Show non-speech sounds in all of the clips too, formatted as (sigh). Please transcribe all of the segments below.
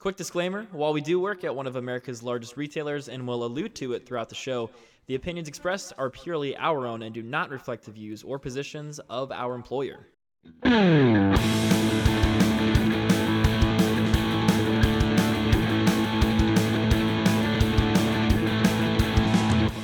Quick disclaimer while we do work at one of America's largest retailers and will allude to it throughout the show, the opinions expressed are purely our own and do not reflect the views or positions of our employer.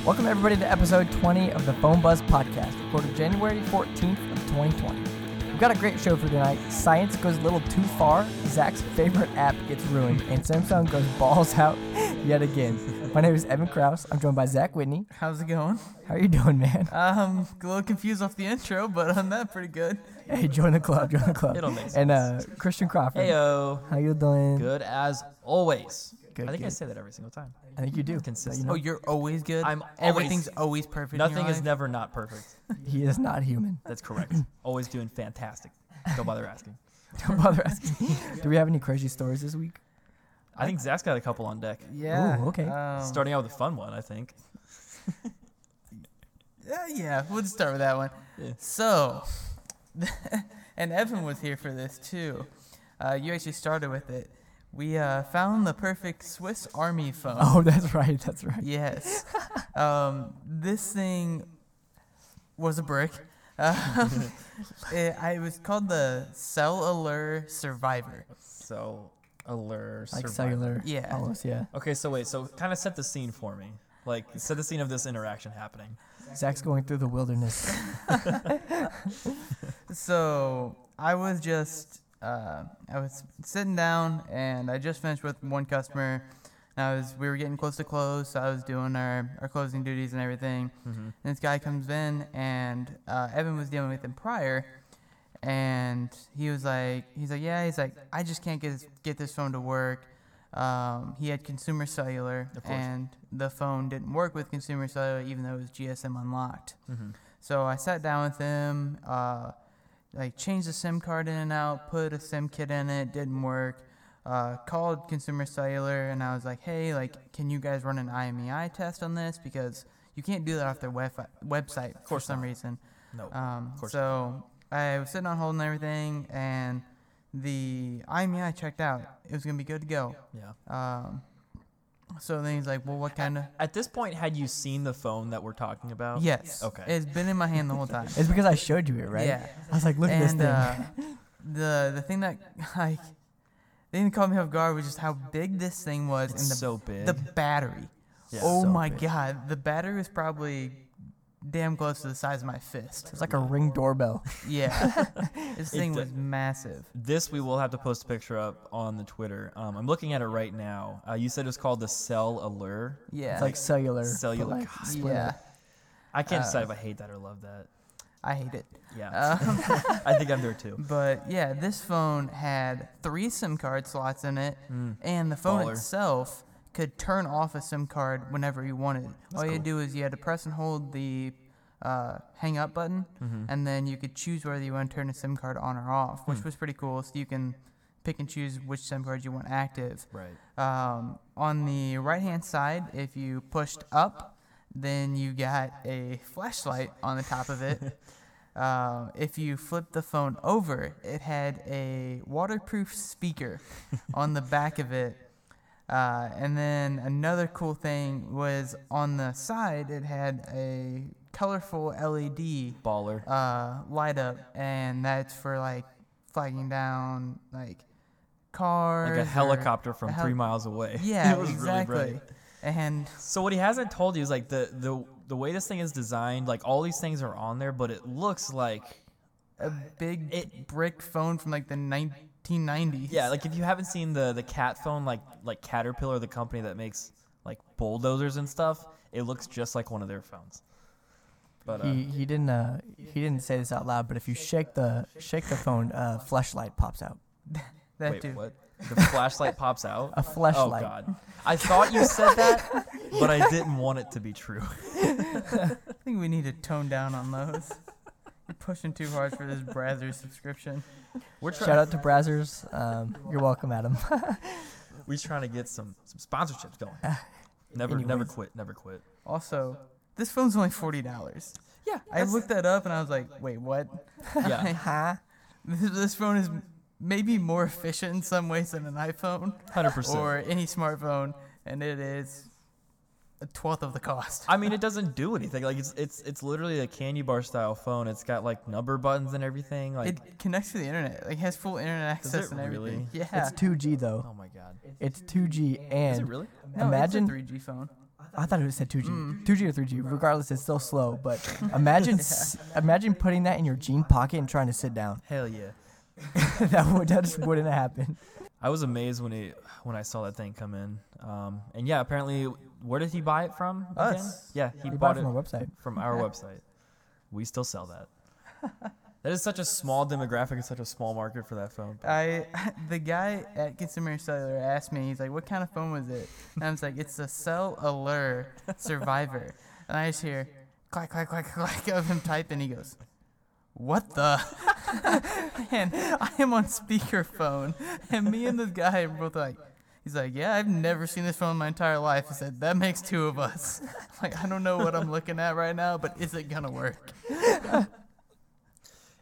Welcome everybody to episode 20 of the Phone Buzz Podcast, recorded January 14th of 2020. We've got a great show for tonight. Science goes a little too far, Zach's favorite app gets ruined, and Samsung goes balls out (laughs) yet again. My name is Evan Kraus. I'm joined by Zach Whitney. How's it going? How are you doing, man? Um, a little confused off the intro, but on that, pretty good. Hey, join the club, join the club. It'll make sense. And uh, Christian Crawford. Heyo. How you doing? Good as always. Good, I think I say that every single time. I think you do. Consistent. You know, Oh, you're always good. I'm Everything's always perfect. in your Nothing is life? never not perfect. (laughs) he is not human. That's correct. (laughs) Always doing fantastic. Don't bother asking. (laughs) Don't bother asking. do we have any crazy stories this week? I think Zach's got a couple on deck. Yeah. Ooh, okay. Um, Starting out with a fun one, I think. Yeah, yeah. We'll just start with that one. Yeah. So, and Evan was here for this too. Uh, you actually started with it. We uh, found the perfect Swiss Army phone. Oh, (laughs) that's right. That's right. Yes. um, this thing was a brick. Um, (laughs) it, I, it was called the Cell Allure Survivor. So, allure. Like survivor. cellular. Yeah. Almost, yeah. Okay, so wait, so kind of set the scene for me. Like, set the scene of this interaction happening. Zach's going through the wilderness. (laughs) So I was just uh, I was sitting down and I just finished with one customer. And I was we were getting close to close, so I was doing our, our closing duties and everything. Mm-hmm. And this guy comes in and uh, Evan was dealing with him prior, and he was like he's like yeah he's like I just can't get this, get this phone to work. Um, he had consumer cellular and the phone didn't work with consumer cellular even though it was GSM unlocked. Mm-hmm. So I sat down with him, uh, like changed the SIM card in and out, put a SIM kit in it, didn't work. Uh, called Consumer Cellular and I was like, hey, like, can you guys run an IMEI test on this because you can't do that off their web- website for course some not. reason. No. Um, course so I was sitting on hold and everything, and the IMEI checked out. It was gonna be good to go. yeah. Um, so then he's like, well, what kind of? At this point, had you seen the phone that we're talking about? Yes. Okay. It's been in my hand the whole time. It's because I showed you it, right? Yeah. I was like, look at this thing. uh, (laughs) the the thing that (laughs) like the thing that caught me off guard was just how big this thing was It's and the so big. the battery. Yeah. oh So my big. god, the battery was probably damn close to the size of my fist. it's like a ring doorbell. (laughs) Yeah, (laughs) this It thing d- was massive. This we will have to post a picture up on the Twitter. Um, I'm looking at it right now. Uh, you said it was called the Cell Allure. Yeah, It's like cellular. but cellular. like God, split yeah, up. I can't Uh, decide if I hate that or love that. I hate it. Yeah, Um, (laughs) I think I'm there too. but yeah, this phone had three SIM card slots in it, Mm. and the phone Baller. itself could turn off a SIM card whenever you wanted. All you cool. had to do is you had to press and hold the uh, hang up button, Mm-hmm. and then you could choose whether you want to turn a SIM card on or off, which Hmm. was pretty cool. So you can pick and choose which SIM cards you want active. Right. Um, on the right hand side, if you pushed up, then you got a flashlight on the top of it. (laughs) Uh, if you flipped the phone over, it had a waterproof speaker on the back of it. Uh, and then another cool thing was on the side, it had a colorful LED Baller. uh, light up, and that's for like flagging down like cars. Like a helicopter from a hel- three miles away. (laughs) Yeah, (laughs) it was exactly. really bright. and So what he hasn't told you is like the the the way this thing is designed. Like all these things are on there, but it looks like a big It- brick phone from like the 1990s. yeah. Like if you haven't seen the the cat phone, like like Caterpillar, the company that makes like bulldozers and stuff, it looks just like one of their phones. But uh, He he didn't uh he didn't say this out loud, but if you shake the shake the phone, uh, flashlight pops out. (laughs) that wait, too. what? The flashlight pops out. A flashlight. Oh. God! I thought you said that, but I didn't want it to be true. (laughs) I think we need to tone down on those. You're pushing too hard for this Brazzers subscription. We're trying. Shout out to Brazzers. Um, you're welcome, Adam. (laughs) We're trying to get some some sponsorships going. (laughs) Never never quit. Never quit. Also, this phone's only forty dollars. Yeah. I looked that up and I was like, wait, what? Yeah. (laughs) huh? This, this phone is maybe more efficient in some ways than an iPhone 100%. or any smartphone, and it is a twelfth of the cost. I mean, it doesn't do anything. Like it's it's it's literally a candy bar style phone. It's got like number buttons and everything. Like, it connects to the internet. Like has full internet access it and everything. Yeah. It's 2G though. oh my god, It's 2G and is and it really? no, imagine- it's 3G phone. I thought it said 2G. Mm. 2G or 3G. Regardless, it's still slow. But imagine (laughs) s- imagine putting that in your jean pocket and trying to sit down. Hell yeah. (laughs) that would that just wouldn't happen. I was amazed when he when I saw that thing come in. Um, and yeah, apparently, where did he buy it from? again? Us. Yeah, he You bought bought it from our website. from our (laughs) website. We still sell that. (laughs) That is such a small demographic and such a small market for that phone. I (laughs) the guy at Consumer Cellular asked me, he's like, "What kind of phone was it?" And I was like, "It's a Cell Allure Survivor." And I just hear clack clack clack clack of him typing. He goes, "What the?" and I am on speakerphone, and me and this guy are both like. He's like, yeah, I've never seen this phone in my entire life. I said, that makes two of us. (laughs) like, I don't know what I'm looking at right now, but is it gonna work? (laughs)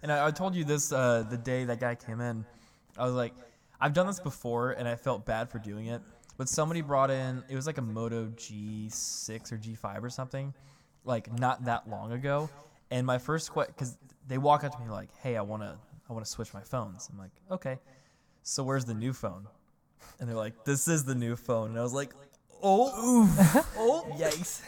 And I, I told you this uh, the day that guy came in. I was like, I've done this before, and I felt bad for doing it. But somebody brought in, it was like a Moto G6 or G5 or something, like not that long ago. And my first question, because they walk up to me like, "Hey, I wanna, I wanna switch my phones." I'm like, "Okay, so where's the new phone?" And they're like, "This is the new phone." And I was like, "Oh, oh, (laughs) yikes!"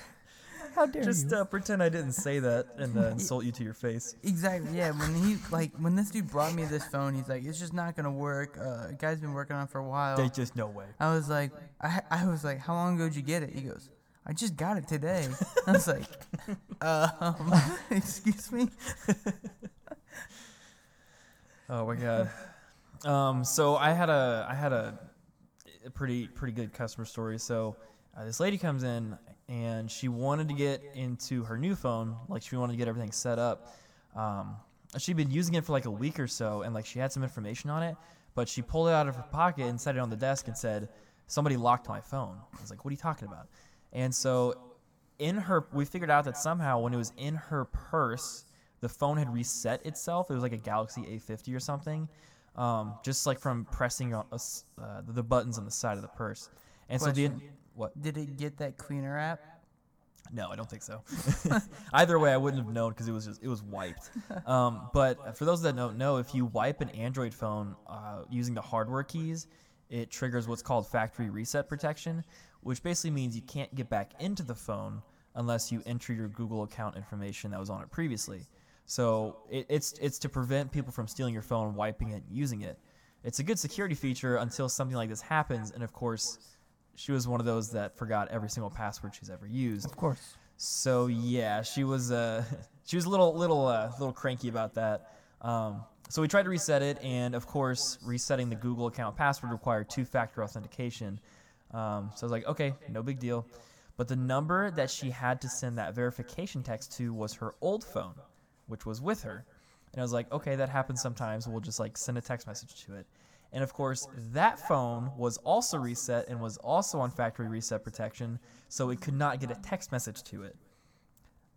How dare Just you? uh, pretend I didn't say that and uh, insult you to your face. Exactly. Yeah. When he like when this dude brought me this phone, he's like, "It's just not gonna work." Uh, a guy's been working on it for a while. There's just no way. I was like, I, I was like, "How long ago did you get it?" He goes, "I just got it today." I was like, (laughs) um, (laughs) "Excuse me." Oh my god. Um, so I had a I had a, a pretty pretty good customer story. So uh, this lady comes in and she wanted to get into her new phone, like she wanted to get everything set up. Um, she'd been using it for like a week or so, and like she had some information on it, but she pulled it out of her pocket and set it on the desk and said, "Somebody locked my phone." I was like, "What are you talking about?" And so in her we figured out that somehow when it was in her purse the phone had reset itself it was like a galaxy a50 or something um, just like from pressing on, uh, the buttons on the side of the purse. And so Question. the what? Did it get that cleaner app? no i don't think so. (laughs) Either way i wouldn't have known because it was just it was wiped. Um, but for those that don't know if you wipe an android phone uh, using the hardware keys it triggers what's called factory reset protection which basically means you can't get back into the phone unless you enter your google account information that was on it previously so it, it's it's to prevent people from stealing your phone wiping it and using it it's a good security feature until something like this happens and of course she was one of those that forgot every single password she's ever used Of course. so yeah, she was uh, (laughs) she was a little little uh, little cranky about that. Um, so we tried to reset it, and of course, resetting the Google account password required two-factor authentication. Um, so I was like, okay, no big deal. But the number that she had to send that verification text to was her old phone, which was with her. And I was like, okay, that happens sometimes. We'll just like send a text message to it. And of course, that phone was also reset and was also on factory reset protection, so it could not get a text message to it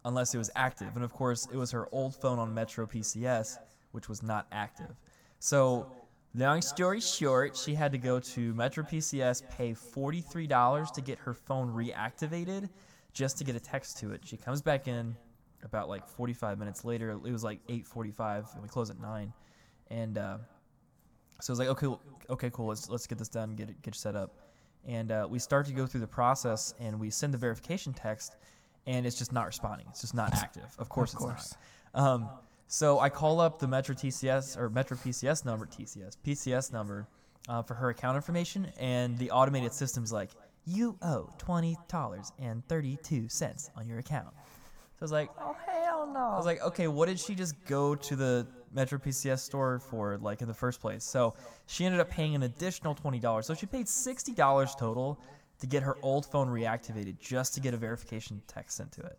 unless it was active. And of course, it was her old phone on Metro PCS, which was not active. So, long story short, she had to go to Metro PCS, pay $43 to get her phone reactivated just to get a text to it. She comes back in about like 45 minutes later. It was like 8:45 and we close at 9. And uh, so I was like, okay, okay, cool. Let's let's get this done, get it get set up. And uh, we start to go through the process, and we send the verification text, and it's just not responding. It's just not active. Of course, Of it's not. Um, so I call up the Metro TCS or Metro PCS number, TCS PCS number uh, for her account information, and the automated system's like, you owe twenty dollars and thirty-two cents on your account. So I was like, Oh hell no. I was like, okay, what did she just go to the Metro PCS store for, like in the first place? So she ended up paying an additional twenty dollars. So she paid sixty dollars total to get her old phone reactivated just to get a verification text sent to it.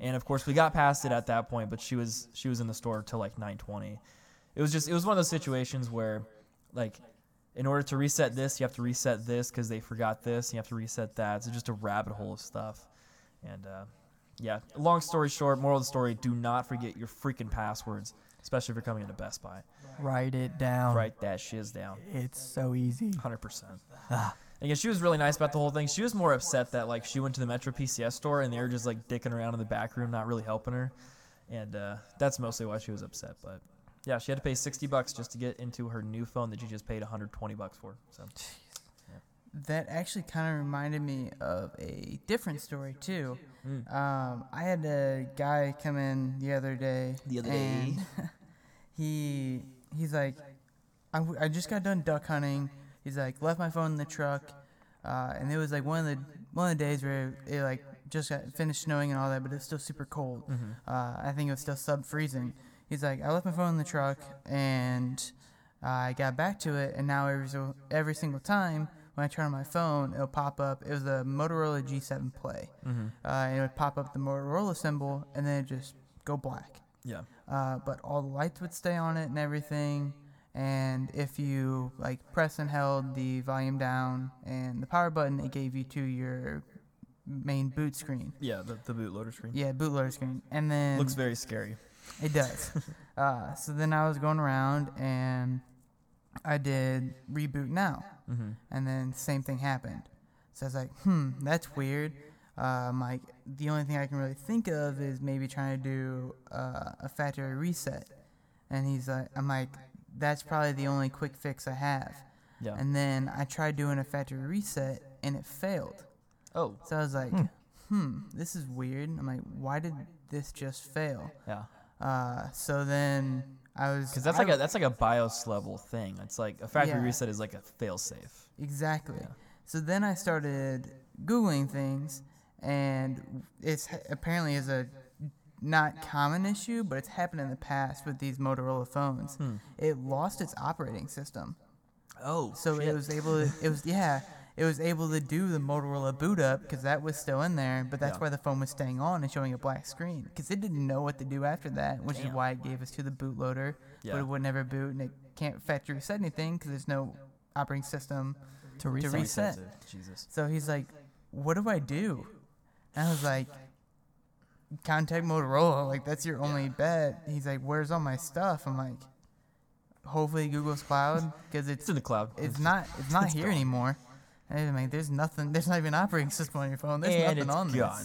And of course, we got past it at that point, but she was she was in the store till like nine twenty. It was just it was one of those situations where, like, in order to reset this, you have to reset this because they forgot this. And you have to reset that. It's just a rabbit hole of stuff. And uh, yeah, long story short, moral of the story: do not forget your freaking passwords, especially if you're coming into Best Buy. Write it down. Write that shiz down. It's so easy. Hundred percent. And again, she was really nice about the whole thing. She was more upset that like she went to the Metro PCS store and they were just like dicking around in the back room, not really helping her, and uh, that's mostly why she was upset. But yeah, she had to pay sixty bucks just to get into her new phone that she just paid one hundred twenty bucks for. So That actually kind of reminded me of a different story too. Mm. Um, I had a guy come in the other day. The other day? (laughs) he he's like, I, w- I just got done duck hunting. He's like, left my phone in the truck, uh, and it was like one of the one of the days where it like just got finished snowing and all that, but it's still super cold. Uh, I think it was still sub freezing. He's like, I left my phone in the truck, and I got back to it, and now every every single time when I turn on my phone, it'll pop up. It was a Motorola G7 Play, Mm-hmm. uh, and it would pop up the Motorola symbol, and then it just go black. yeah, Uh, but all the lights would stay on it and everything. And if you like press and held the volume down and the power button, it gave you to your main boot screen. yeah, the, the bootloader screen Yeah, bootloader screen. And then looks very scary. it does. (laughs) uh, so then I was going around and I did reboot now, Mm-hmm. and then same thing happened. So I was like, hmm, that's weird. Uh, like, the only thing I can really think of is maybe trying to do uh, a factory reset. And he's like, I'm like, that's probably the only quick fix I have. Yeah. And then I tried doing a factory reset and it failed. oh, So I was like, hmm, this is weird. I'm like, why did this just fail? yeah. Uh, so then I was Because that's I like a that's like a BIOS level thing. It's like a factory Yeah. reset is like a failsafe. exactly. Yeah. So then I started googling things, and it's apparently is a not common issue, but it's happened in the past with these Motorola phones. Hmm. It lost its operating system, Oh, so it was able to. It was yeah. It was able to do the Motorola boot up because that was still in there, but that's Yeah. why the phone was staying on and showing a black screen because it didn't know what to do after that, which is why it gave us to the bootloader. Yeah. But it would never boot and it can't fetch factory reset anything because there's no operating system To reset. to reset. Jesus. So he's like, "What do I do?" And I was like, "Contact Motorola. Like that's your only bet." He's like, "Where's all my stuff?" I'm like, "Hopefully Google's Cloud because It's it's in the cloud. it's not it's not (laughs) It's here gone. anymore." And I'm like, "There's nothing. There's not even an operating system on your phone. There's and nothing it's on gone.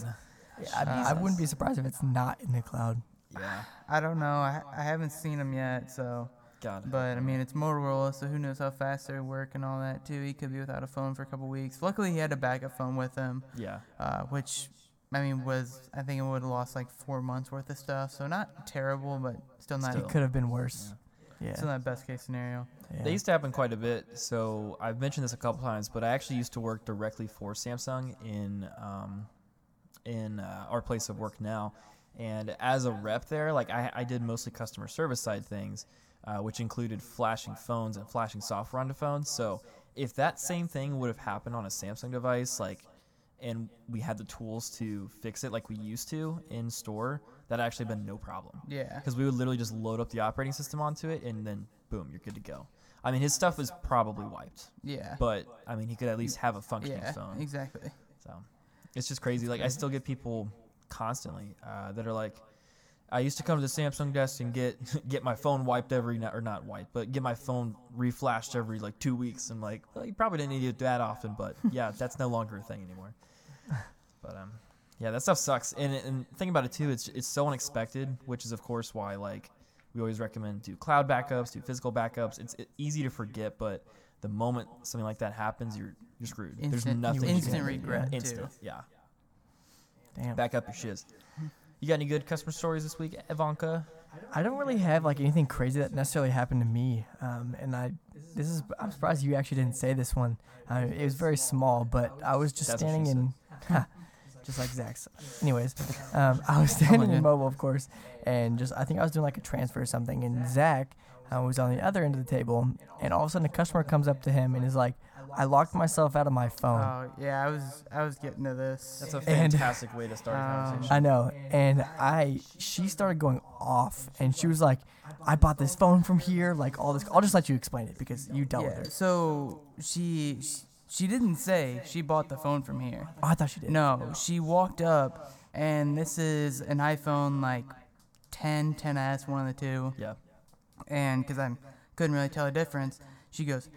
this." I, mean, I wouldn't be surprised if it's not in the cloud. Yeah. I don't know. I, I haven't seen them yet, so. God. But I mean, it's Motorola, so who knows how fast they work and all that too. He could be without a phone for a couple weeks. Luckily, he had a backup phone with him. yeah. uh, which I mean was I think it would have lost like four months worth of stuff. So not terrible, but still not Still. It could have been worse. Yeah. Still not best case scenario. yeah. They used to happen quite a bit. So I've mentioned this a couple times, but I actually used to work directly for Samsung in um, in uh, our place of work now. And as a rep there, like I, I did mostly customer service side things, uh, which included flashing phones and flashing software onto phones. So if that same thing would have happened on a Samsung device, like, and we had the tools to fix it like we used to in store, that actually been no problem Yeah. because we would literally just load up the operating system onto it and then boom, you're good to go. I mean, his stuff was probably wiped, Yeah. but I mean, he could at least have a functioning yeah. phone. Exactly. So it's just crazy. Like I still get people constantly uh, that are like, I used to come to the Samsung desk and get (laughs) get my phone wiped every night, or not wiped, but get my phone reflashed every like two weeks. I'm like, well, you probably didn't need it that often, but yeah, that's no longer a thing anymore. (laughs) But um, yeah, that stuff sucks. And and think about it too. It's it's so unexpected, which is of course why like we always recommend do cloud backups, do physical backups. It's it, easy to forget, but the moment something like that happens, you're you're screwed. There's nothing. instant can do. regret too. Instant. Yeah. Damn. Back up your shiz. You got any good customer stories this week, Ivanka? I don't really have like anything crazy that necessarily happened to me. Um, and I, this is, I'm surprised you actually didn't say this one. Uh, it was very small, but I was just That's standing in, (laughs) just like Zach's. Anyways, um, I was (laughs) standing in mobile, of course, and just I think I was doing like a transfer or something, and Zach uh, was on the other end of the table, and all of a sudden a customer comes up to him and is like, "I locked myself out of my phone." Oh yeah, I was I was getting to this. That's a And- (laughs) fantastic way to start a Um, conversation. I know. And I, she started going off, and she was like, "I bought this phone from here." Like all this. I'll just let you explain it because you dealt yeah. with her. So she she didn't say she bought the phone from here. Oh, I thought she did. No, she walked up, and this is an iPhone like 10, 10s, one of the two. yeah. and because I couldn't really tell the difference, she goes,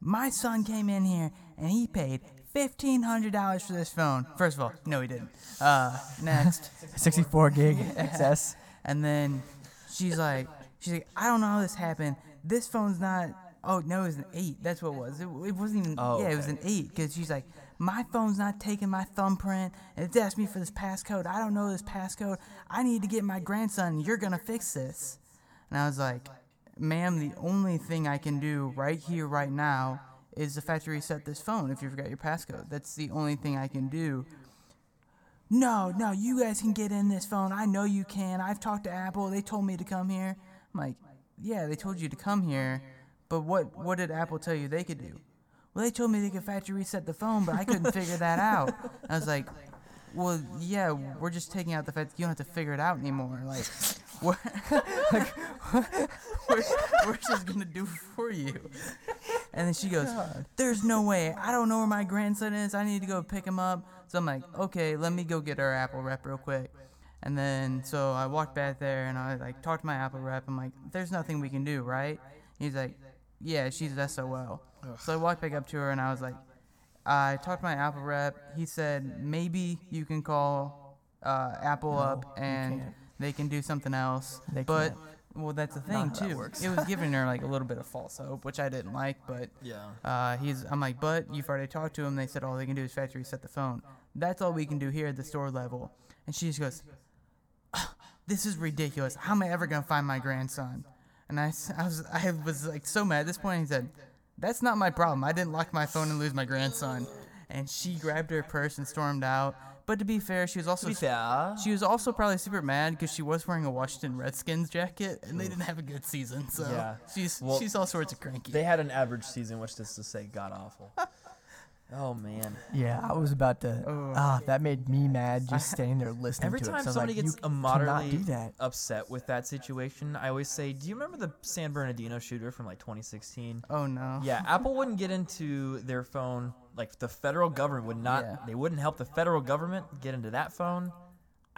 "My son came in here and he paid fifteen hundred dollars for this phone." First of all, no, he didn't. Uh, next, (laughs) 64 gig XS. (laughs) and then she's like, she's like, I don't know how this happened. This phone's not. Oh no, it was an eight. That's what it was. It, it wasn't even. Oh, yeah, it was an eight because she's like, my phone's not taking my thumbprint, and it's asking me for this passcode. I don't know this passcode. I need to get my grandson. You're gonna fix this. And I was like, ma'am, the only thing I can do right here, right now, is the factory reset this phone if you forgot your passcode. That's the only thing I can do. No, no, you guys can get in this phone. I know you can. I've talked to Apple. They told me to come here. I'm like, yeah, they told you to come here, but what what did Apple tell you they could do? Well, they told me they could factory reset the phone, but I couldn't figure that out. I was like, well, yeah, we're just taking out the fact that you don't have to figure it out anymore. Like, we're, (laughs) like, we're, we're just gonna do it for you. And then she goes, "There's no way. I don't know where my grandson is. I need to go pick him up." So I'm like, "Okay, let me go get our Apple rep real quick." And then so I walked back there and I like talked to my Apple rep. I'm like, "There's nothing we can do, right?" He's like, "Yeah, she's SOL." So I walked back up to her and I was like, I talked to my Apple rep. He said maybe you can call uh, Apple No, up and they can do something else. They but can't. well, that's the thing too. It was giving her like a (laughs) little bit of false hope, which I didn't like. But Yeah. uh, he's, I'm like, but you've already talked to him. They said all they can do is factory reset the phone. That's all we can do here at the store level. And she just goes, "Ah, this is ridiculous. How am I ever gonna find my grandson? And I, I was, I was like so mad at this point. He said, that's not my problem. I didn't lock my phone and lose my grandson. And she grabbed her purse and stormed out. But to be fair, she was also To be fair, she was also probably super mad because she was wearing a Washington Redskins jacket and they didn't have a good season. So Yeah. she's Well, she's all sorts of cranky. they had an average season, which is to say, god awful. (laughs) oh man. Yeah, I was about to. Oh. Ah, that made me mad just (laughs) standing there listening Every to it. time 'cause I somebody like, gets you a moderately do that. upset with that situation, I always say, "Do you remember the San Bernardino shooter from like 2016?" oh no. Yeah, Apple wouldn't get into their phone. Like the federal government would not. Yeah. They wouldn't help the federal government get into that phone.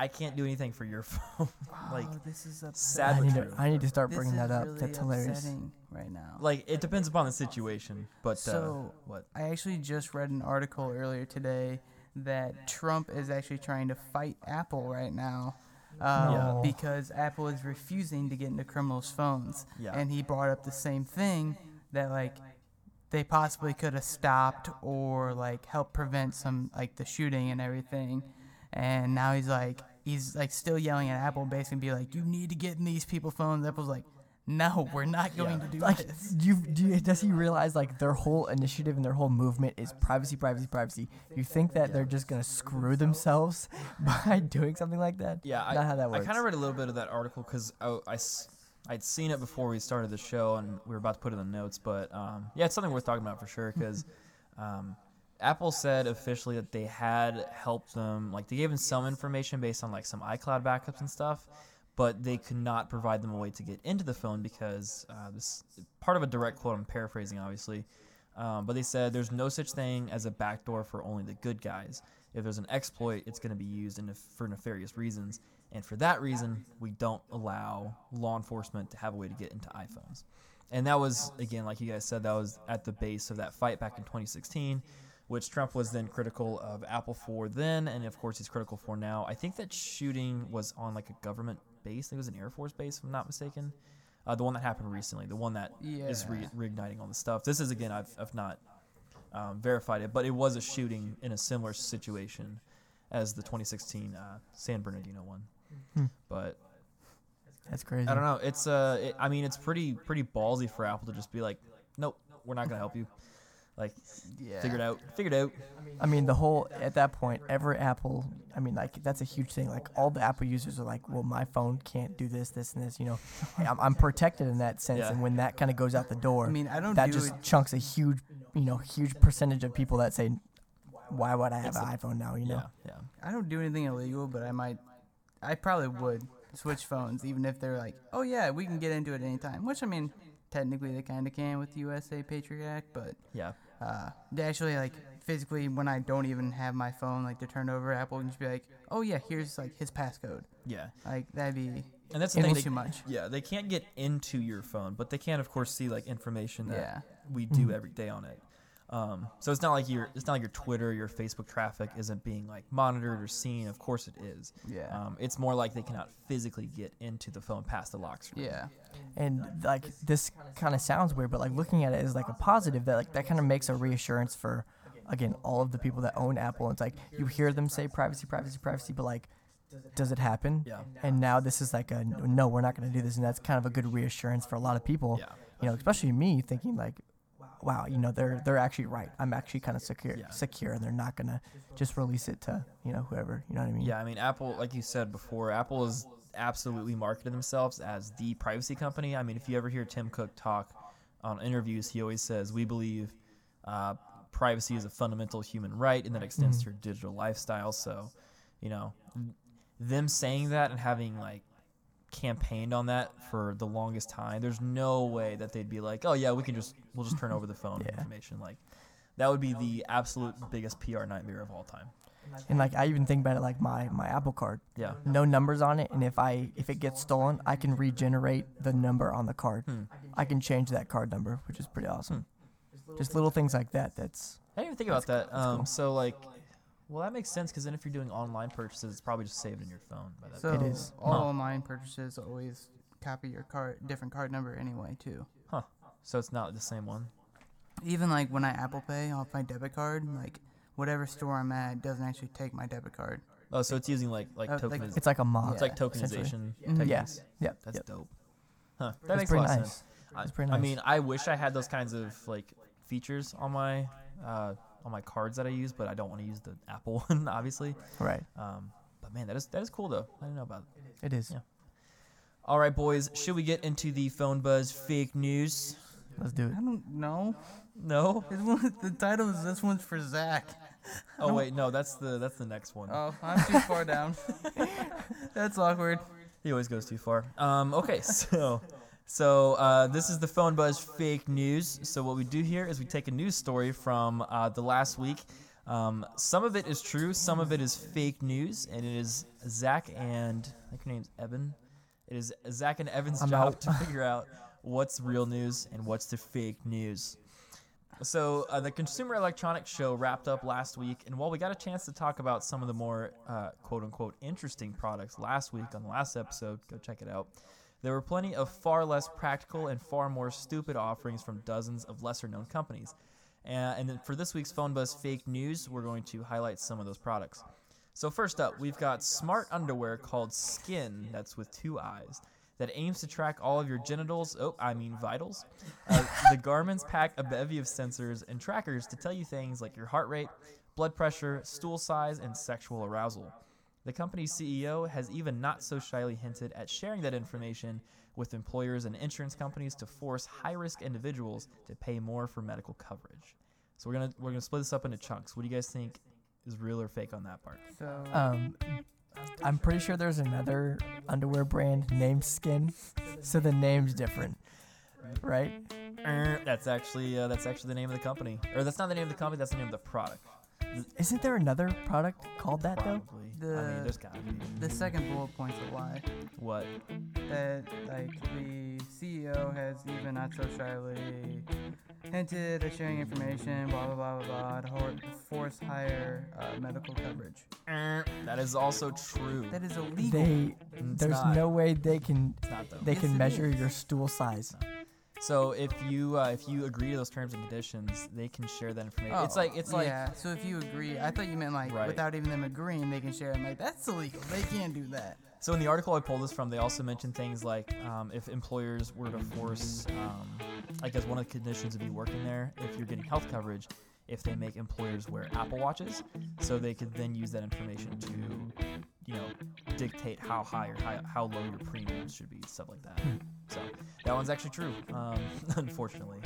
I can't do anything for your (laughs) phone. like oh, this is upsetting. sad I need, to. I need to start This bringing is that up. really That's hilarious. right now. like it depends upon the situation. But So- uh, what? I actually just read an article earlier today that Trump is actually trying to fight Apple right now. Uh, No. Because Apple is refusing to get into criminals' phones. Yeah. And he brought up the same thing that, like, they possibly could have stopped or, like, helped prevent some, like, the shooting and everything. And now he's like, he's, like, still yelling at Apple, basically, be like, you need to get in these people's phones. Apple's like, no, we're not going Yeah. to do Like, this. do you, do you, does he realize like their whole initiative and their whole movement is privacy, privacy, privacy? You think that they're just gonna screw themselves (laughs) by doing something like that? Yeah, I, how that I kind of read a little bit of that article because I I'd seen it before we started the show and we were about to put it in the notes. But um, yeah, it's something worth talking about for sure because (laughs) um, Apple said officially that they had helped them, like they gave them some information based on like some iCloud backups and stuff, but they could not provide them a way to get into the phone because uh, this part of a direct quote. I'm paraphrasing, obviously. Um, but they said there's no such thing as a backdoor for only the good guys. If there's an exploit, it's going to be used in nef- for nefarious reasons. And for that reason, we don't allow law enforcement to have a way to get into iPhones. And that was, again, like you guys said, that was at the base of that fight back in 2016, which Trump was then critical of Apple for then. And of course, he's critical for now. I think that shooting was on like a government base. I think it was an Air Force base, if I'm not mistaken. Uh, the one that happened recently, the one that is Yeah. re- reigniting all the stuff. This is, again, I've, I've not um, verified it, but it was a shooting in a similar situation as the 2016 uh, San Bernardino one. Hmm. But That's crazy. I don't know. It's uh, it, I mean, it's pretty pretty ballsy for Apple to just be like, nope, we're not gonna help you. Like, Yeah. figure it out, figure it out. I mean, the whole at that point, every Apple. I mean, like that's a huge thing. Like all the Apple users are like, "Well, my phone can't do this, this, and this." You know, I'm, I'm protected in that sense. Yeah. And when that kind of goes out the door, I mean, I don't that do just it. chunks a huge, you know, huge percentage of people that say, "Why would I have an iPhone now?" You know. Yeah, yeah. I don't do anything illegal, but I might, I probably would switch phones, even if they're like, oh yeah, we can get into it anytime. Which I mean, technically they kind of can with the USA Patriot Act, but Yeah. Uh, they actually like physically when I don't even have my phone like to turn over, Apple and just be like, oh yeah, here's like his passcode. Yeah. Like that'd be And that's the thing. They, too much. Yeah, they can't get into your phone, but they can, of course, see like information that Yeah. we do every day on it. Um, so it's not like your it's not like your Twitter, your Facebook traffic isn't being like monitored or seen. Of course, it is. Yeah. Um, it's more like they cannot physically get into the phone past the lock screen. Yeah. And like this kind of sounds weird, but like looking at it is like a positive, that like that kind of makes a reassurance for, again, all of the people that own Apple. It's like you hear them say privacy, privacy, privacy, but like, does it happen? Yeah. And now this is like a no, we're not going to do this, and that's kind of a good reassurance for a lot of people. Yeah. You know, especially me thinking like, wow, you know, they're they're actually right. I'm actually kind of secure, Yeah. secure, and they're not gonna just release it to you know whoever. You know what I mean? Yeah, I mean, Apple, like you said before, Apple is absolutely marketed themselves as the privacy company. I mean, if you ever hear Tim Cook talk on interviews, he always says, "We believe uh, privacy is a fundamental human right, and that extends to your digital lifestyle." So, you know, them saying that and having like campaigned on that for the longest time, there's no way that they'd be like, "Oh yeah, we can just we'll just turn over the phone (laughs) Yeah. information." Like, that would be the absolute biggest PR nightmare of all time. And like I even think about it like my my Apple Card. Yeah. no numbers on it and if i if it gets stolen i can regenerate the number on the card Hmm. i can change that card number which is pretty awesome just little things like that that's I didn't even think about that. Um, so like, well, that makes sense because then if you're doing online purchases, it's probably just saved in your phone. By that So point. is. all Huh. online purchases always copy your card, different card number anyway too. huh? So it's not the same one. Even like when I Apple Pay off my debit card, like whatever store I'm at doesn't actually take my debit card. Oh, so it's using like like Uh, like- it's like a mod it's like Yeah, tokenization. Mhm. techniques. yes yep That's yep. dope. Huh? That That's makes a pretty lot of nice. sense. I, That's pretty I mean, I wish I had those kinds of like features on my uh, on my cards that I use, but I don't want to use the (laughs) Apple one, obviously. right Um, but man, that is that is cool though. I didn't know about it. it is Yeah. All right, boys, should we get into the phone buzz fake news? let's do it I don't know. No. This one, the title is this one's for Zach. Oh wait, no, that's the that's the next one. Oh, I'm too far down. (laughs) That's awkward. He always goes too far. Um, okay, (laughs) so so uh, this is the phone buzz fake news. So what we do here is we take a news story from uh, the last week. Um, some of it is true, some of it is fake news, and it is Zach and I think your name's Evan. It is Zach and Evan's I'm job out. to figure out what's real news and what's the fake news. So uh, the Consumer Electronics Show wrapped up last week, and while we got a chance to talk about some of the more uh, "quote unquote" interesting products last week on the last episode, go check it out. There were plenty of far less practical and far more stupid offerings from dozens of lesser-known companies. Uh, and then for this week's Phone Buzz fake news, we're going to highlight some of those products. So first up, we've got smart underwear called Skin, that's with two eyes, that aims to track all of your genitals. Oh, I mean vitals. Uh, (laughs) the garments pack a bevy of sensors and trackers to tell you things like your heart rate, blood pressure, stool size, and sexual arousal. The company's CEO has even not so shyly hinted at sharing that information with employers and insurance companies to force high-risk individuals to pay more for medical coverage. So we're gonna we're gonna split this up into chunks. What do you guys think is real or fake on that part? So um i'm pretty sure there's another underwear brand named skin so the name's different right Er, That's actually uh, that's actually the name of the company, or that's not the name of the company. That's the name of the product. Isn't there another product called that though Probably. I mean, The- there's gotta be. the second bullet point's a lie. What? That like the CEO has even not so shyly hinted at sharing information, blah blah blah blah blah, to hor- force higher uh, medical coverage. Er, That is also true. That is illegal. they It's there's not. no way they can It's not though. they Yes, can it measure is. your stool size So if you uh, if you agree to those terms and conditions, they can share that information. it's like it's like Oh, yeah. So if you agree, I thought you meant like Right. without even them agreeing, they can share. I'm like, that's illegal. They can't do that. so in the article I pulled this from, they also mentioned things like um, if employers were to force, um, like as one of the conditions of you working there, if you're getting health coverage, if they make employers wear Apple watches, so they could then use that information to, you know, dictate how high or how, how low your premiums should be, stuff like that. So that one's actually true, um, (laughs) unfortunately.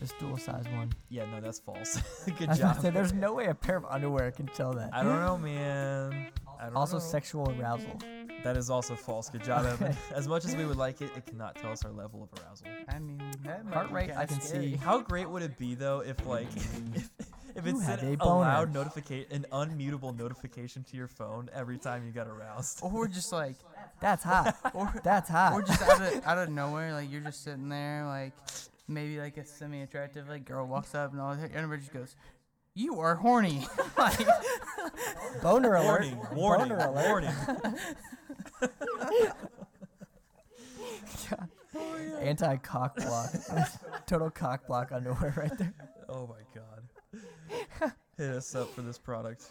the stool size one Yeah, no, that's false. (laughs) Good I was about to job. say, there's no way a pair of underwear can tell that I don't know, man. I don't also know. sexual arousal That is also false. Good job, Evan. (laughs) As much as we would like it, it cannot tell us our level of arousal. I mean, that might Heart be rate, kinda I can scary. see. How great would it be though if like if, if it You sent had a a boner. loud notification, an unmutable notification to your phone every time you got aroused? Or just like That's hot. (laughs) That's hot. or just out of out of nowhere, like you're just sitting there, like maybe like a semi-attractive like girl walks up and all, and everybody just goes, "You are horny." (laughs) like, Boner alert. Warning, warning, Boner alert. warning. (laughs) Anti cock block. Total cock block underwear right there. Oh my god. Hit us up for this product.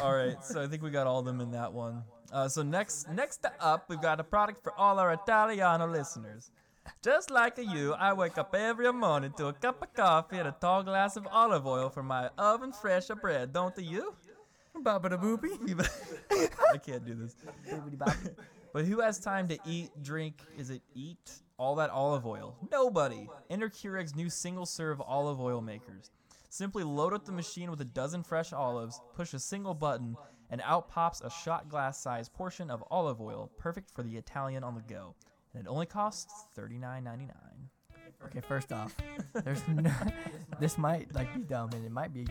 All right, so I think we got all of them in that one. Uh, so next, next up, we've got a product for all our Italiano listeners. Just like you, I wake up every morning to a cup of coffee and a tall glass of olive oil for my oven fresh bread, don't you? Baba boopy. (laughs) I can't do this. (laughs) But who has time to eat, drink, is it eat all that olive oil? Nobody. Enter Keurig's new single serve olive oil makers. Simply load up the machine with a dozen fresh olives, push a single button, and out pops a shot glass sized portion of olive oil, perfect for the Italian on the go. And it only costs $39.99. Okay, first off, there's no. (laughs) This might like be dumb, and it might be.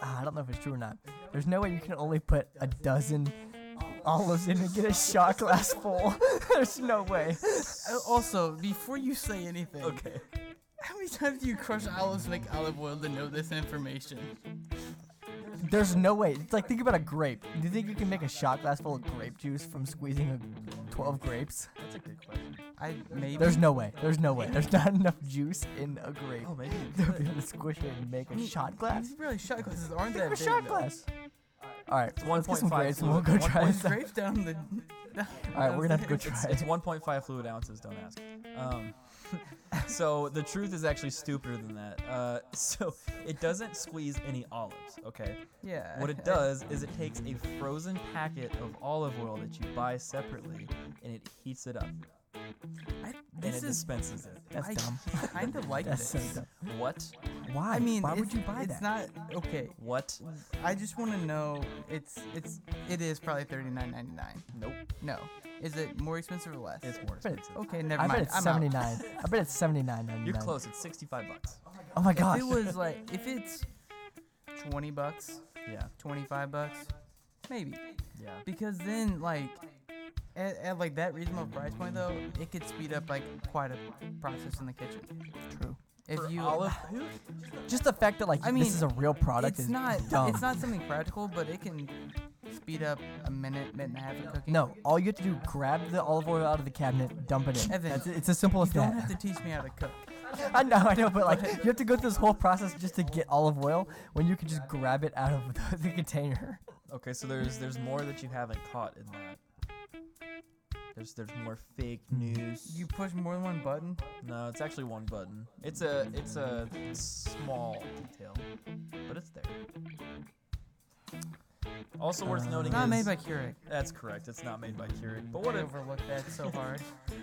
ah, I don't know if it's true or not. There's no way you can only put a dozen olives in and get a shot glass full. (laughs) there's no way. Uh, Also, before you say anything, Okay. how many times do you crush olives to make olive oil to know this information? There's no way. It's like think about a grape. Do you think you can make a shot glass full of grape juice from squeezing a 12 grapes? That's a good question. I maybe. There's no way. There's no way. There's not enough juice in a grape Oh, maybe. to be able to squish it and make a shot glass. These really shot glasses aren't Think that of a big. shot glass. All right, let's get some 1.5 grapes and we'll go try One this. out. Grapes down the. All right, we're gonna have to go downstairs. (laughs) try It's it. 1.5 fluid ounces. Don't ask. Um, (laughs) so the truth is actually stupider than that. Uh, (laughs) so it doesn't squeeze any olives. Okay. Yeah. What it does is it takes a frozen packet of olive oil that you buy separately and it heats it up I, and it is. dispenses it. That's dumb. I dumb. (laughs) kind of (laughs) like That's this. dumb. What? Why? I mean, why would you buy it's that? It's not okay. What? I just want to know. It's it's it is probably thirty nine ninety nine. Nope. No, is it more expensive or less? It's more bet it's- expensive. okay, never mind. I mind. bet it's I'm out. 79. I bet it's 79.99. You're close. It's 65 bucks. Oh my If it was like if it's twenty bucks, Yeah. twenty five bucks, maybe. Yeah. Because then like. At, at like that reasonable price point though, it could speed up like quite a process in the kitchen. True. If For you olive, (laughs) who? Just the fact that like I mean, this is a real product it's is not dumb. it's not something practical, but it can speed up a minute, minute and a half of cooking. No, all you have to do grab the olive oil out of the cabinet, dump it in. Evan, That's, it's as simple you as don't that. have to teach me how to cook. (laughs) I know, I know, but like you have to go through this whole process just to get olive oil when you can just grab it out of (laughs) the, the container. Okay, so there's there's more that you haven't caught in that. There's there's more fake news. You push more than one button. No, it's actually one button. It's a it's a small detail, but it's there. Also worth noting is Not is made by Keurig. that's correct. It's not made by Keurig. But what I overlooked that so hard.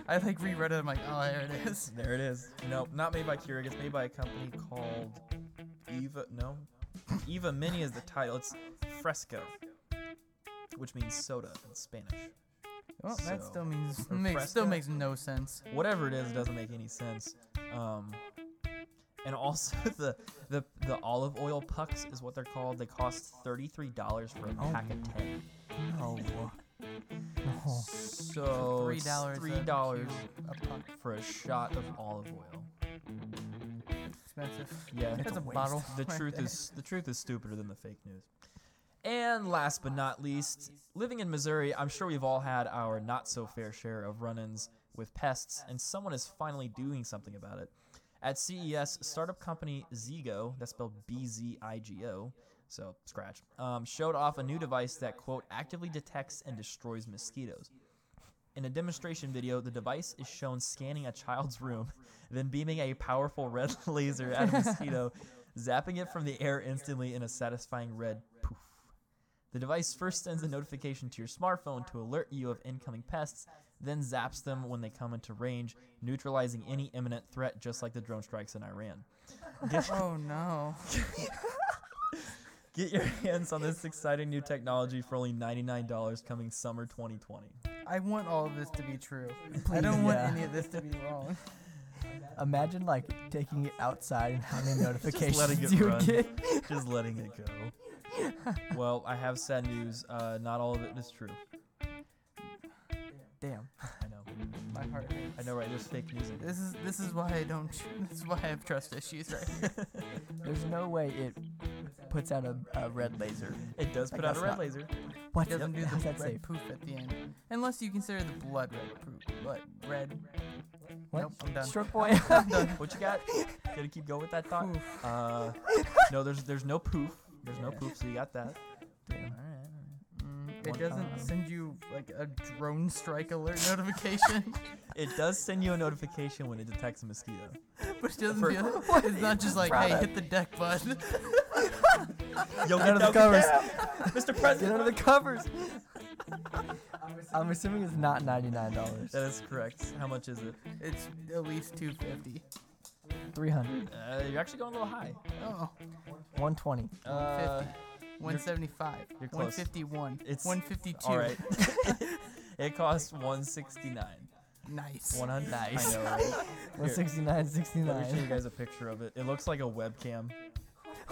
I like reread it. I'm like, oh, there it is. (laughs) there it is? Nope, not made by Keurig. It's made by a company called Eva. No, Eva Mini is the title. It's Fresco, which means soda in Spanish. Well, that So, still means makes, still Fresca? makes no sense. whatever it is, it doesn't make any sense. Um, and also (laughs) the the the olive oil pucks is what they're called. They cost thirty three dollars for a Oh. pack of ten. No. No. So three dollars Three dollars a puck. for a shot of olive oil. Expensive. Yeah, That's That's a a waste. bottle. the truth is the truth is stupider than the fake news. And last but not least, living in Missouri, I'm sure we've all had our not so fair share of run-ins with pests, and someone is finally doing something about it. At CES, startup company Zigo, that's spelled B-Z-I-G-O, so scratch, um, showed off a new device that quote actively detects and destroys mosquitoes. In a demonstration video, the device is shown scanning a child's room, (laughs) then beaming a powerful red (laughs) laser at a mosquito, (laughs) zapping it from the air instantly in a satisfying red poof. The device first sends a notification to your smartphone to alert you of incoming pests, then zaps them when they come into range, neutralizing any imminent threat just like the drone strikes in Iran. Get, (laughs) Oh no. (laughs) get your hands on this exciting new technology for only $99 coming summer 2020. I want all of this to be true. I don't want any of this to be wrong. Imagine like taking it outside and how many (laughs) notifications you run. get. Just letting it go. Well, I have sad news. Uh, not all of it is true. Damn. (laughs) I know. My heart hurts. I know, right? There's fake music. This is this is why I don't. (laughs) This is why I have trust issues right here. (laughs) There's no way it puts out a, a red laser. It does put out a that's red not- laser. What? It doesn't do How's the that red safe? poof at the end, unless you consider the blood red poof. But red. What? Nope, I'm done. Stroke boy. I'm done. What you got? Gotta keep going with that thought. Poof. Uh, no, there's there's no poof. There's no poof, so you got that. Damn. All right. One it doesn't time. send you like a drone strike alert (laughs) notification, It does send you a notification when it detects a mosquito. but it doesn't For- feel. (laughs) (laughs) It's not just like, hey, hit the deck, bud. Yo, Out of the covers. Mr. President. Get President. under the covers. I'm assuming it's not ninety-nine dollars. That is correct. How much is it? It's at least 250. Three hundred. Uh, you're actually going a little high. Oh, One twenty. Uh, 175. you're close. 151. It's 152. all right. (laughs) it costs (laughs) 169. Nice. 100. (laughs) Nice. I know, right? One Here, sixty-nine, Let me show you guys a picture of it. It looks like a webcam.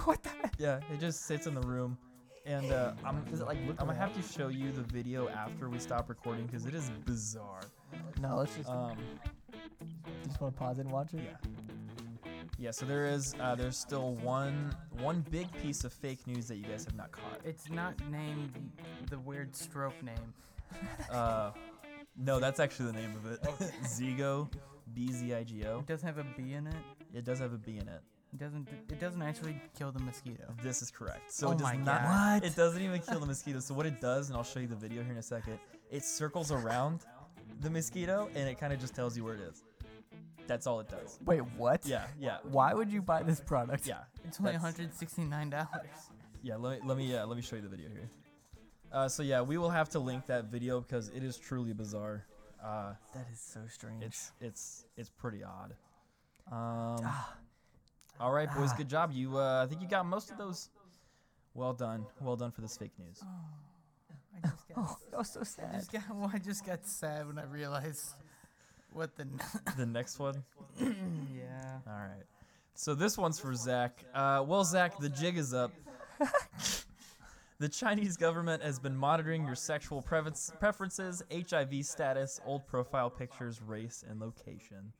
What the? Yeah, it just sits in the room, and uh, I'm Does it like? I'm gonna have to show you the video after we stop recording because it is bizarre. No, let's just. Um, just want to pause it and watch it. yeah. Yeah, so there is uh, there's still one one big piece of fake news that you guys have not caught. It's not named the weird stroke name. Uh, no, that's actually the name of it. (laughs) Zigo, B Z I G O. It doesn't have a B in it. It does have a B in it. It doesn't. It doesn't actually kill the mosquito. This is correct. So Oh it does my not. God. It doesn't even kill the mosquito. So what it does, and I'll show you the video here in a second. It circles around the mosquito, and it kind of just tells you where it is. That's all it does. Wait, what? Yeah, yeah, Why would you buy this product? yeah. It's only That's- 169 dollars. Yeah, let me let me uh, let me show you the video here. Uh, so yeah, we will have to link that video because it is truly bizarre. Uh, That is so strange. it's it's it's pretty odd. Um, Ah. all right, boys, good job. You uh, I think you got most of those. Well done, well done for this fake news. I just got. (laughs) Oh, that was so I sad. just got. (laughs) Well, I just got sad when I realized what the. (laughs) The next one. yeah. All right. So this one's for Zach. Uh, well, Zach, the jig is up. (laughs) the Chinese government has been monitoring your sexual preference, preferences, HIV status, old profile pictures, race, and location.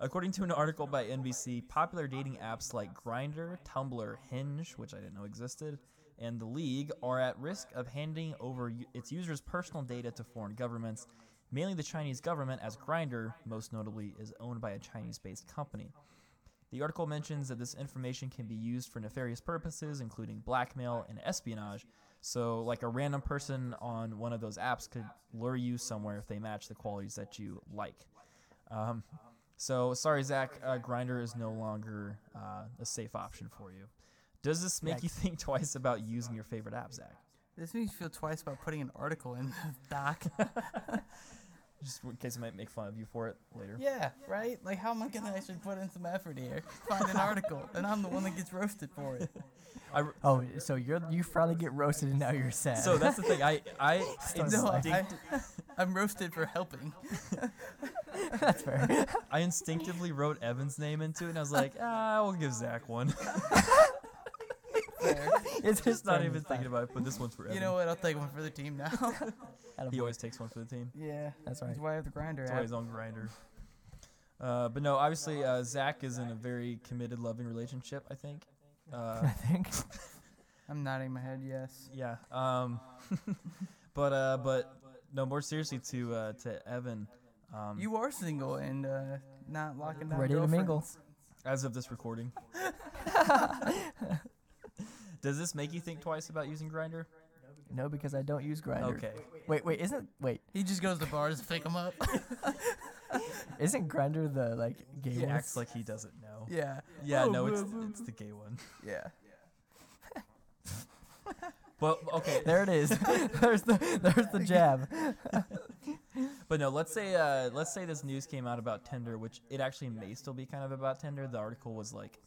According to an article by NBC, popular dating apps like Grindr, Tumblr, Hinge, which I didn't know existed, and The League are at risk of handing over its users' personal data to foreign governments, mainly the Chinese government, as Grindr, most notably, is owned by a Chinese based company. The article mentions that this information can be used for nefarious purposes, including blackmail and espionage. So, like a random person on one of those apps could lure you somewhere if they match the qualities that you like. Um, so, sorry, Zach, uh, Grindr is no longer uh, a safe option for you. Does this make you (laughs) think twice about using your favorite app, Zach? This makes me feel twice about putting an article in the doc. (laughs) Just in case I might make fun of you for it later. yeah, right? Like, how am I gonna actually put in some effort here? (laughs) Find an article, and I'm the one that gets roasted for it. I, Oh, so you're you finally get roasted and now you're sad. so that's the thing. I I (laughs) No, I, I am roasted for helping. (laughs) that's fair. I instinctively wrote Evan's name into it, and I was like, ah, we'll give Zach one. (laughs) It's Just not even thinking about it, but this one's for Evan. You know what? I'll take one for the team now. (laughs) (laughs) he always takes one for the team. yeah, That's right. That's why I have the Grindr That's why he's on Grindr. Uh, but no, obviously uh, Zach is in a very committed, loving relationship. I think. I Uh, think. I'm nodding my head. Yes. yeah. Um, but uh, but no, more seriously to uh, to Evan. Um, You are single and uh, not locking down. Ready to mingle. as of this recording. Does this make you think twice about using Grindr? No, because I don't use Grindr. Okay. Wait, wait, isn't wait, He just goes to bars to pick them up. (laughs) isn't Grindr the like gay He one? acts like he doesn't know. yeah. Yeah, Oh, no, it's boo, boo, it's the gay one. (laughs) Yeah. But okay, There it is. (laughs) there's the there's the jab. but no. Let's say uh, let's say this news came out about Tinder, which it actually may still be kind of about Tinder. The article was like,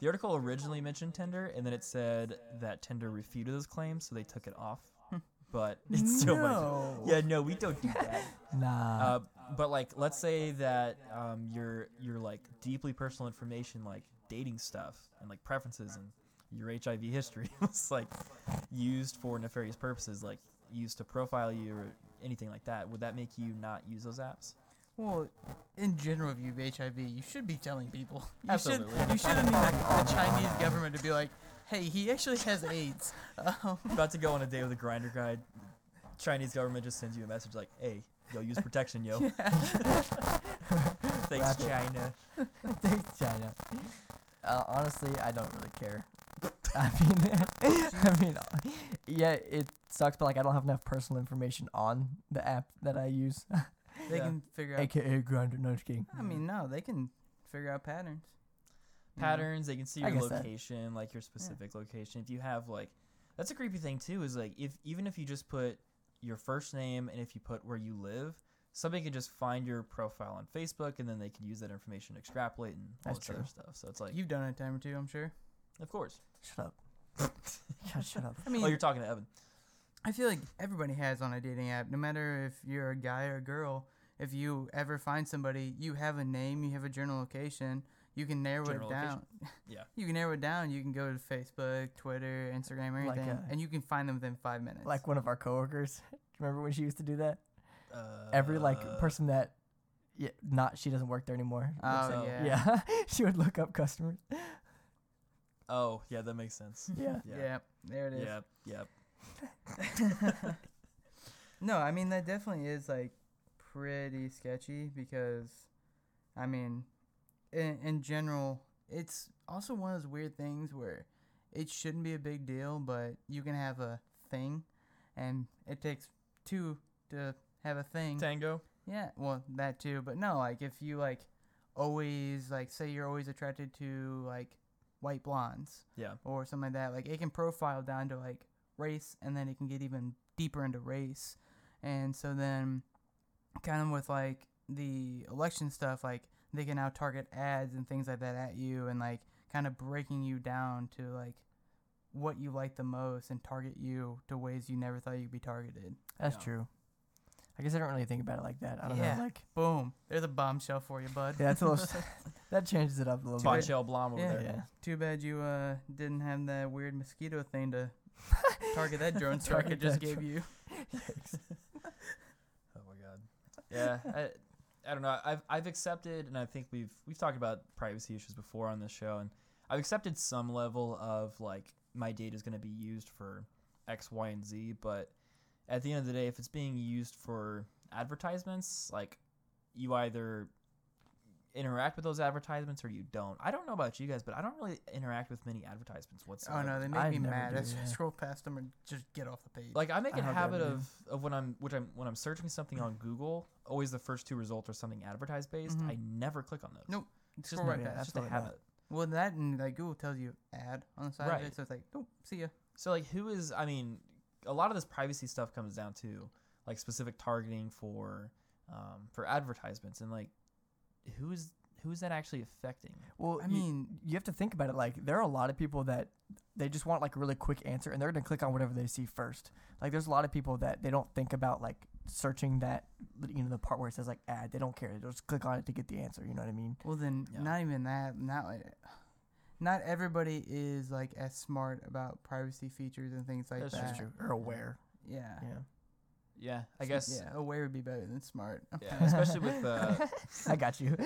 the article originally mentioned Tinder, and then it said that Tinder refuted those claims, so they took it off. (laughs) But it's still No. (laughs) Yeah, no, we don't do that. (laughs) Nah. Uh, but like, let's say that um, your your like deeply personal information, like dating stuff and like preferences and your HIV history, was like used for nefarious purposes, like used to profile you or anything like that, would that make you not use those apps? Well, in general, if you have HIV, you should be telling people. You Absolutely. should. You shouldn't need like, the Chinese government to be like, "Hey, he actually has AIDS." Um, (laughs) About to go on a date with a Grindr guy. Chinese government just sends you a message like, "Hey, yo, use protection, yo." (laughs) Thanks, Rapid. China. (laughs) Thanks, China. Uh, honestly, I don't really care. I mean, I mean, yeah, it sucks, but like I don't have enough personal information on the app that I use, they Yeah. can figure out. aka Grindr. No, just kidding. I mean, no, they can figure out patterns. you know? patterns. They can see I your guess that- location, like your specific location. If you have like, that's a creepy thing too. Is like if even if you just put your first name and if you put where you live, somebody can just find your profile on Facebook and then they can use that information to extrapolate and all That's this other true. stuff. So it's like, You've done it a time or two, I'm sure. of course. Shut up. (laughs) God, shut up. I mean, oh, you're talking to Evan. I feel like everybody has on a dating app, no matter if you're a guy or a girl. If you ever find somebody, you have a name, you have a general location, you can narrow General it down. (laughs) Yeah. You can narrow it down. You can go to Facebook, Twitter, Instagram, or Like, anything, uh, and you can find them within five minutes. Like one of our coworkers. (laughs) Remember when she used to do that? Uh, Every like person that, yeah, not she doesn't work there anymore. oh up. yeah. yeah, (laughs) she would look up customers. Oh, yeah, that makes sense. Yeah. yeah, Yeah. there it is. Yep. Yep. No, I mean that definitely is like pretty sketchy because, I mean, in, in general, it's also one of those weird things where it shouldn't be a big deal, but you can have a thing, and it takes two to have a thing. Tango. Yeah, well, that too, but no, like if you like always like say you're always attracted to like white blondes Yeah. or something like that, like it can profile down to like race and then it can get even deeper into race. And so then kind of with like the election stuff, like they can now target ads and things like that at you and like kind of breaking you down to like what you like the most and target you to ways you never thought you'd be targeted. That's Yeah. true. I guess I don't really think about it like that. I don't Yeah. know. Like, Boom. There's a bombshell for you, bud. yeah, that's a little. (laughs) that changes it up a little bit. Bombshell Blom over Yeah. there. Yeah. Too bad you uh didn't have that weird mosquito thing to (laughs) target that drone strike I just gave drone. you. (laughs) Yeah, (laughs) I, I don't know. I've I've accepted, and I think we've we've talked about privacy issues before on this show, and I've accepted some level of like my data is going to be used for X, Y, and Z. But at the end of the day, if it's being used for advertisements, like you either interact with those advertisements or you don't. I don't know about you guys, but I don't really interact with many advertisements whatsoever. Oh no, they make I me mad. do, I yeah. scroll past them and just get off the page. Like I make I a habit of, of when I'm which I'm when I'm searching something on Google, always the first two results are something advertised based. Mhm. I never click on those. nope, It's just, right yeah, past. it's just a not. habit. Well, that and like Google tells you ad on the side of Right. it, so it's like, nope, see ya. So like who is I mean, a lot of this privacy stuff comes down to like specific targeting for um, for advertisements and like who is who is that actually affecting? Well, I you- mean- you have to think about it. Like, there are a lot of people that they just want like a really quick answer, and they're gonna click on whatever they see first. Like, there's a lot of people that they don't think about like searching that, you know, the part where it says like ad. They don't care. They just click on it to get the answer. You know what I mean? Well, then Yeah. not even that. Not like, not everybody is like as smart about privacy features and things like That's that. That's true. Or aware. Yeah. Yeah. Yeah, I guess. Yeah, aware would be better than smart. Yeah, especially with uh, (laughs) I got you.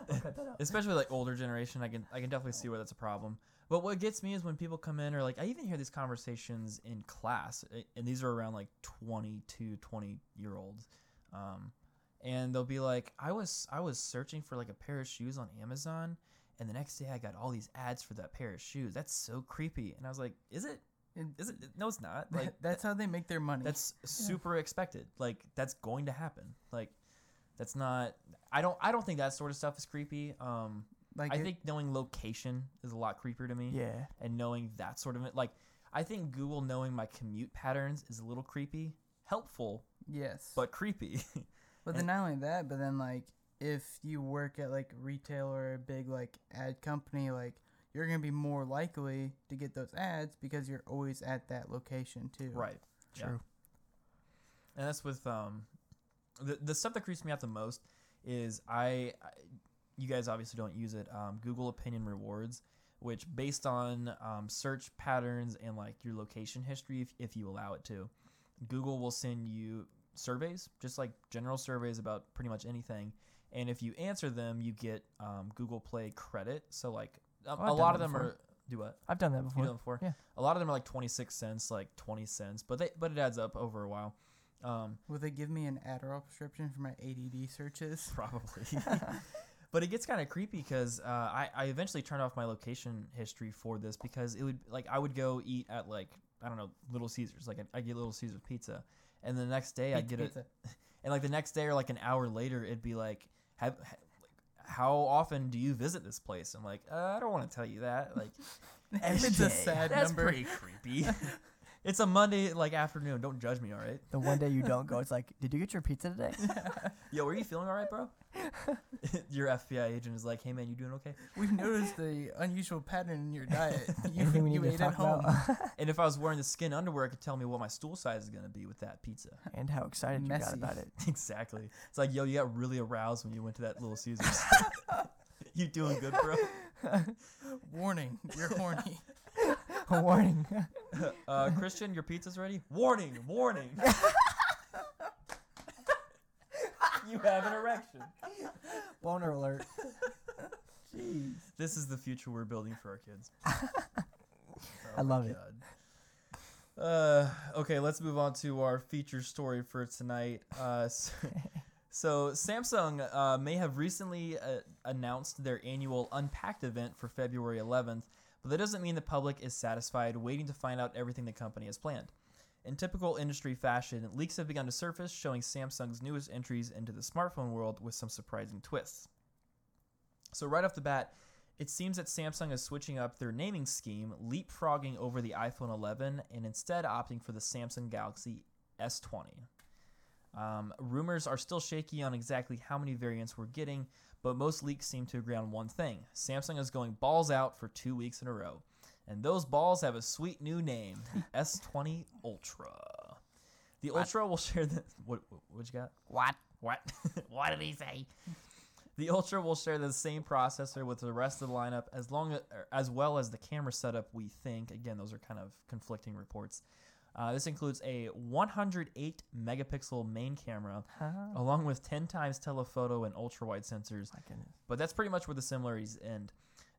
(laughs) especially with, like older generation, I can I can definitely see where that's a problem. But what gets me is when people come in or like I even hear these conversations in class, and these are around like 22, 20 year olds, um, and they'll be like, I was I was searching for like a pair of shoes on Amazon, and the next day I got all these ads for that pair of shoes. That's so creepy. And I was like, is it? Is it? No, it's not. Like that's how they make their money. that's super expected. Like that's going to happen. Like that's not. I don't. I don't think that sort of stuff is creepy. Um, like I it- think knowing location is a lot creepier to me. yeah. And knowing that sort of like, I think Google knowing my commute patterns is a little creepy. Helpful, yes, but creepy. (laughs) But then not only that, but then like if you work at like retail or a big like ad company, like you're gonna be more likely to get those ads because you're always at that location too. right. Yeah. True. And that's with um, the the stuff that creeps me out the most is I, I you guys obviously don't use it. Um, Google Opinion Rewards, which based on um, search patterns and like your location history, if, if you allow it to, Google will send you surveys, just like general surveys about pretty much anything. And if you answer them, you get um, Google Play credit. So like um, Oh, I've a done lot that of them before. are do what I've done that you before. done before. Yeah. A lot of them are like twenty six cents, like twenty cents, but they but it adds up over a while. Um, Will they give me an Adderall prescription for my ADD searches? (laughs) probably. (laughs) (laughs) but it gets kind of creepy because uh, I, I eventually turned off my location history for this because it would like I would go eat at like I don't know Little Caesars like I get Little Caesars pizza and the next day I Pizza, get pizza. it and like the next day or like an hour later it'd be like have ha- like, how often do you visit this place? I'm like uh, I don't want to tell you that like (laughs) It's a sad that's number. pretty creepy. (laughs) it's a Monday like afternoon. Don't judge me, all right? The one day you don't go, (laughs) it's like, did you get your pizza today? Yo, were you feeling all right, bro? (laughs) Your FBI agent is like, hey man, you doing okay? We've noticed the unusual pattern in your diet. (laughs) You, Anything we (laughs) you to ate at talk home. about? And if I was wearing the skin underwear, it could tell me what my stool size is gonna be with that pizza. and how excited you got about it. exactly. It's like, yo, you got really aroused when you went to that Little Caesars. you doing good, bro? Warning, you're horny. Warning. Uh, Christian, your pizza's ready. Warning, warning. You have an erection. (laughs) Boner alert. Jeez. This is the future we're building for our kids. (laughs) I love it. Uh, okay, let's move on to our feature story for tonight. Uh, so, (laughs) so Samsung uh, may have recently uh, announced their annual Unpacked event for February 11th, but that doesn't mean the public is satisfied waiting to find out everything the company has planned. In typical industry fashion, leaks have begun to surface showing Samsung's newest entries into the smartphone world with some surprising twists. So right off the bat, it seems that Samsung is switching up their naming scheme, leapfrogging over the iPhone 11 and instead opting for the Samsung Galaxy S20. Um, rumors are still shaky on exactly how many variants we're getting, but most leaks seem to agree on one thing Samsung is going balls out for two weeks in a row. And those balls have a sweet new name the (laughs) S20 Ultra. The Ultra will share the. What, what, what you got? What? What? (laughs) what did he say? The Ultra will share the same processor with the rest of the lineup, as long as, as well as the camera setup. We think again, those are kind of conflicting reports. Uh, this includes a 108 megapixel main camera, along with 10 times telephoto and ultra wide sensors. But that's pretty much where the similarities end.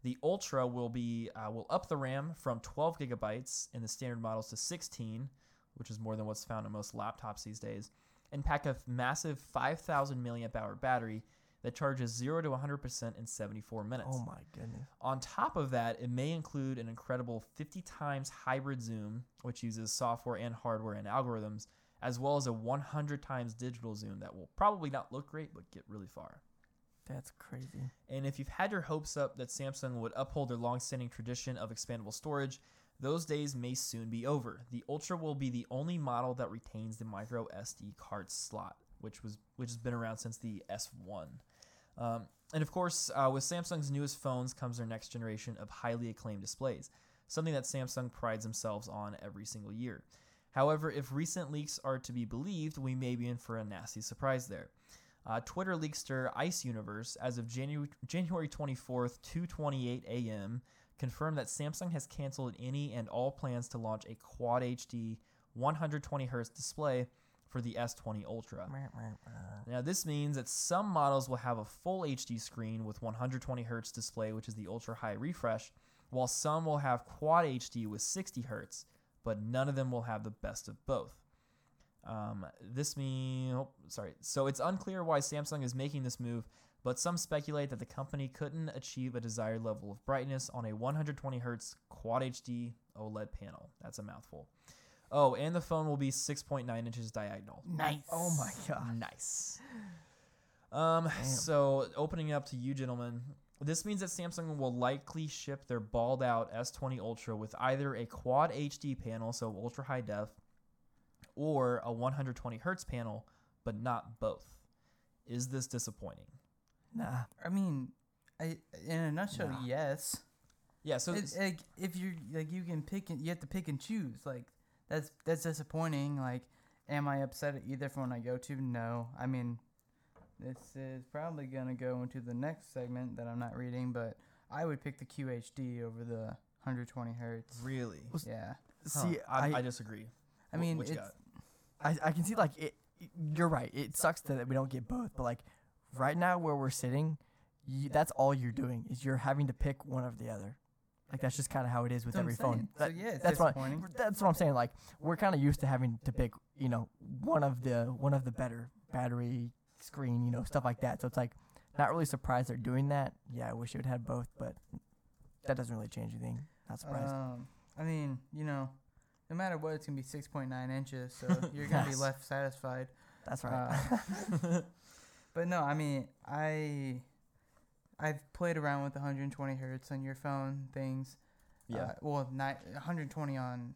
The Ultra will be uh, will up the RAM from 12 gigabytes in the standard models to 16, which is more than what's found in most laptops these days, and pack a massive 5,000 milliamp hour battery that charges 0 to 100% in 74 minutes. Oh my goodness. On top of that, it may include an incredible 50 times hybrid zoom, which uses software and hardware and algorithms, as well as a 100 times digital zoom that will probably not look great but get really far. That's crazy. And if you've had your hopes up that Samsung would uphold their long-standing tradition of expandable storage, those days may soon be over. The Ultra will be the only model that retains the micro SD card slot, which was which has been around since the S1. Um, and of course, uh, with Samsung's newest phones comes their next generation of highly acclaimed displays, something that Samsung prides themselves on every single year. However, if recent leaks are to be believed, we may be in for a nasty surprise there. Uh, Twitter leakster Ice Universe, as of January January 24th, 2:28 a.m., confirmed that Samsung has canceled any and all plans to launch a Quad HD 120 Hz display for the S20 Ultra. Now, this means that some models will have a full HD screen with 120 Hz display, which is the ultra high refresh, while some will have Quad HD with 60 Hz, but none of them will have the best of both. Um, this means, oh, sorry. So it's unclear why Samsung is making this move, but some speculate that the company couldn't achieve a desired level of brightness on a 120 Hz Quad HD OLED panel. That's a mouthful. Oh, and the phone will be 6.9 inches diagonal. Nice. Oh my god. Nice. (sighs) Um, so opening up to you, gentlemen, this means that Samsung will likely ship their balled out S20 Ultra with either a quad HD panel, so ultra high def, or a 120 hertz panel, but not both. Is this disappointing? Nah. I mean, I, in a nutshell, yes. Yeah. So It, like if you're like you can pick and you have to pick and choose. Like that's that's disappointing. Like, am I upset at either phone I go to? No. I mean, this is probably gonna go into the next segment that I'm not reading, but I would pick the QHD over the 120 hertz. really, Yeah. Huh, See, I, I, I disagree. I mean, what you it's got? I, I can see like it you're right. It sucks that we don't get both, but like right now where we're sitting, you, that's all you're doing is you're having to pick one of the other. Like that's just kind of how it is with every phone. saying. So, yeah, that's what disappointing. that's what I'm saying. Like we're kind of used to having to pick, you know, one of the one of the better battery, screen, you know, stuff like that. So it's like not really surprised they're doing that. Yeah, I wish it would have both, but that doesn't really change anything. Not surprised. Um, I mean, you know, no matter what, it's gonna be 6.9 inches, so (laughs) you're gonna be left satisfied. that's right. Uh, (laughs) but no, I mean, I I've played around with 120 hertz on your phone things. Yeah. Uh, well, not 120 on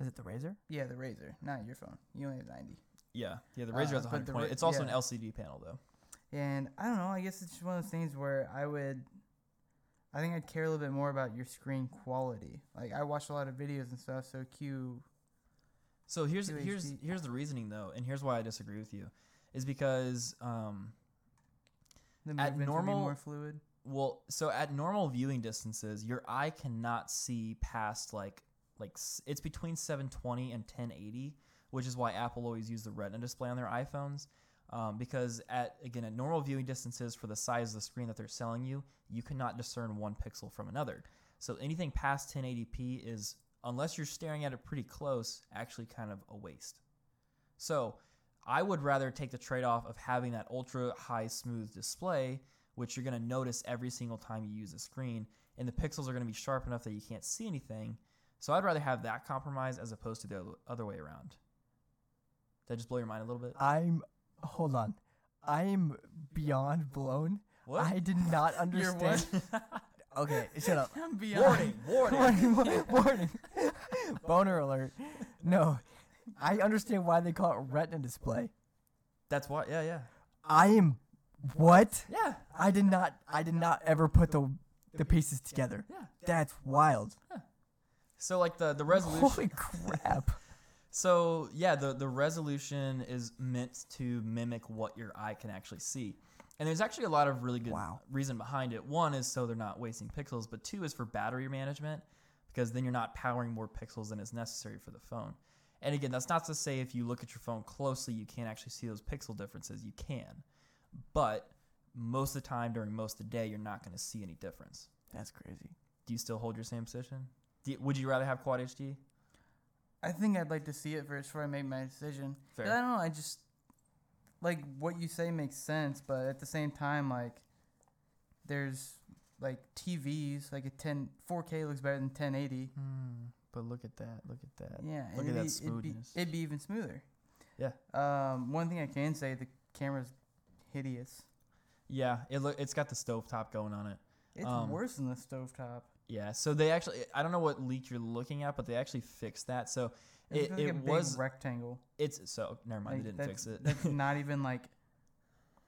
is it the Razer? yeah the Razer, not your phone. You only have 90. yeah. Yeah. The uh, Razer has 120. Ra- it's also yeah. an LCD panel though. And I don't know. I guess it's just one of those things where I would. I think I'd care a little bit more about your screen quality. Like I watch a lot of videos and stuff, so Q. So here's QHD. here's here's the reasoning though, and here's why I disagree with you, is because um, The At normal- more fluid. well, so at normal viewing distances, your eye cannot see past like like it's between 720 and 1080, which is why Apple always use the Retina display on their iPhones. Um, because at again at normal viewing distances for the size of the screen that they're selling you, you cannot discern one pixel from another. So anything past 1080p is, unless you're staring at it pretty close, actually kind of a waste. So I would rather take the trade off of having that ultra high smooth display, which you're going to notice every single time you use the screen, and the pixels are going to be sharp enough that you can't see anything. So I'd rather have that compromise as opposed to the other- way around. Did I just blow your mind a little bit? I'm hold on. I'm beyond blown. What? I did not (laughs) understand. (laughs) okay, shut up. I'm beyond. Warning! Warning! (laughs) warning, warning. Boner alert. No. I understand why they call it retina display. That's why. Yeah, yeah, I am what? yeah. I did not I did not ever put the the pieces together. Yeah. That's wild. Yeah. So like the the resolution. Holy crap. So yeah, the the resolution is meant to mimic what your eye can actually see, and there's actually a lot of really good Wow. reason behind it. One is so they're not wasting pixels, but two is for battery management, because then you're not powering more pixels than is necessary for the phone. And again, that's not to say if you look at your phone closely, you can't actually see those pixel differences. You can, but most of the time during most of the day, you're not going to see any difference. That's crazy. Do you still hold your same position? Do you- would you rather have Quad HD? I think I'd like to see it first before I make my decision. I don't know. I just like what you say makes sense, but at the same time, like there's like TVs, like a 10 4K looks better than 1080. But look at that! Look at that! Yeah, Look at that be- smoothness. It'd be, it'd be even smoother. Yeah. Um, one thing I can say, the camera's hideous. Yeah, it look it's got the stovetop going on it. It's Um, worse than the stovetop. Yeah, so they actually I don't know what leak you're looking at, but they actually fixed that. So it, like it was rectangle. it's so never mind, Like, they didn't fix it. that's (laughs) not even like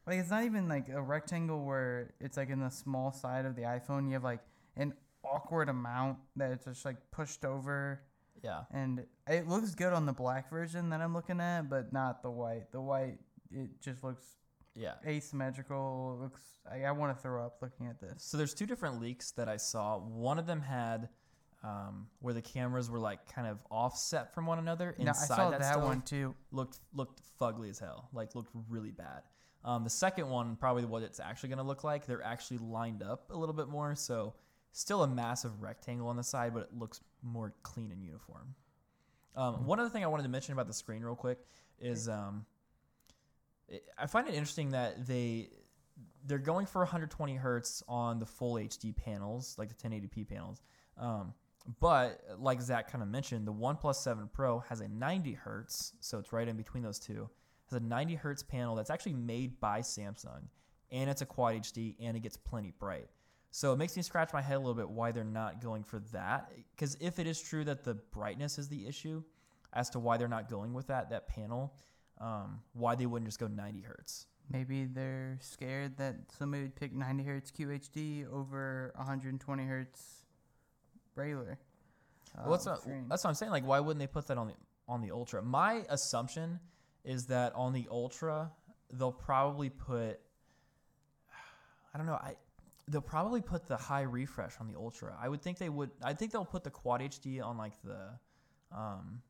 like it's not even like a rectangle where it's like in the small side of the iPhone you have like an awkward amount that it's just like pushed over yeah. and it looks good on the black version that I'm looking at but not the white. The white it just looks Yeah. asymmetrical. It looks I, I want to throw up looking at this. So there's two different leaks that I saw. One of them had um, where the cameras were like kind of offset from one another No, I inside saw that, that one too. looked looked fugly as hell. Like looked really bad. Um, the second one, probably what it's actually going to look like, they're actually lined up a little bit more. So still a massive rectangle on the side, but it looks more clean and uniform. Um, one other thing I wanted to mention about the screen real quick is um, I find it interesting that they they're going for 120 hertz on the full HD panels, like the 1080p panels. Um, but like Zach kind of mentioned, the OnePlus 7 Pro has a 90 hertz, so it's right in between those two. Has a 90 hertz panel that's actually made by Samsung, and it's a Quad HD, and it gets plenty bright. So it makes me scratch my head a little bit why they're not going for that. Because if it is true that the brightness is the issue, as to why they're not going with that that panel, um, why they wouldn't just go 90 hertz. Maybe they're scared that somebody would pick 90 hertz QHD over 120 hertz regular. Uh, Well, that's what, that's what I'm saying. Like, why wouldn't they put that on the on the Ultra? My assumption is that on the Ultra, they'll probably put. I don't know. I they'll probably put the high refresh on the Ultra. I would think they would. I think they'll put the Quad HD on like the, um,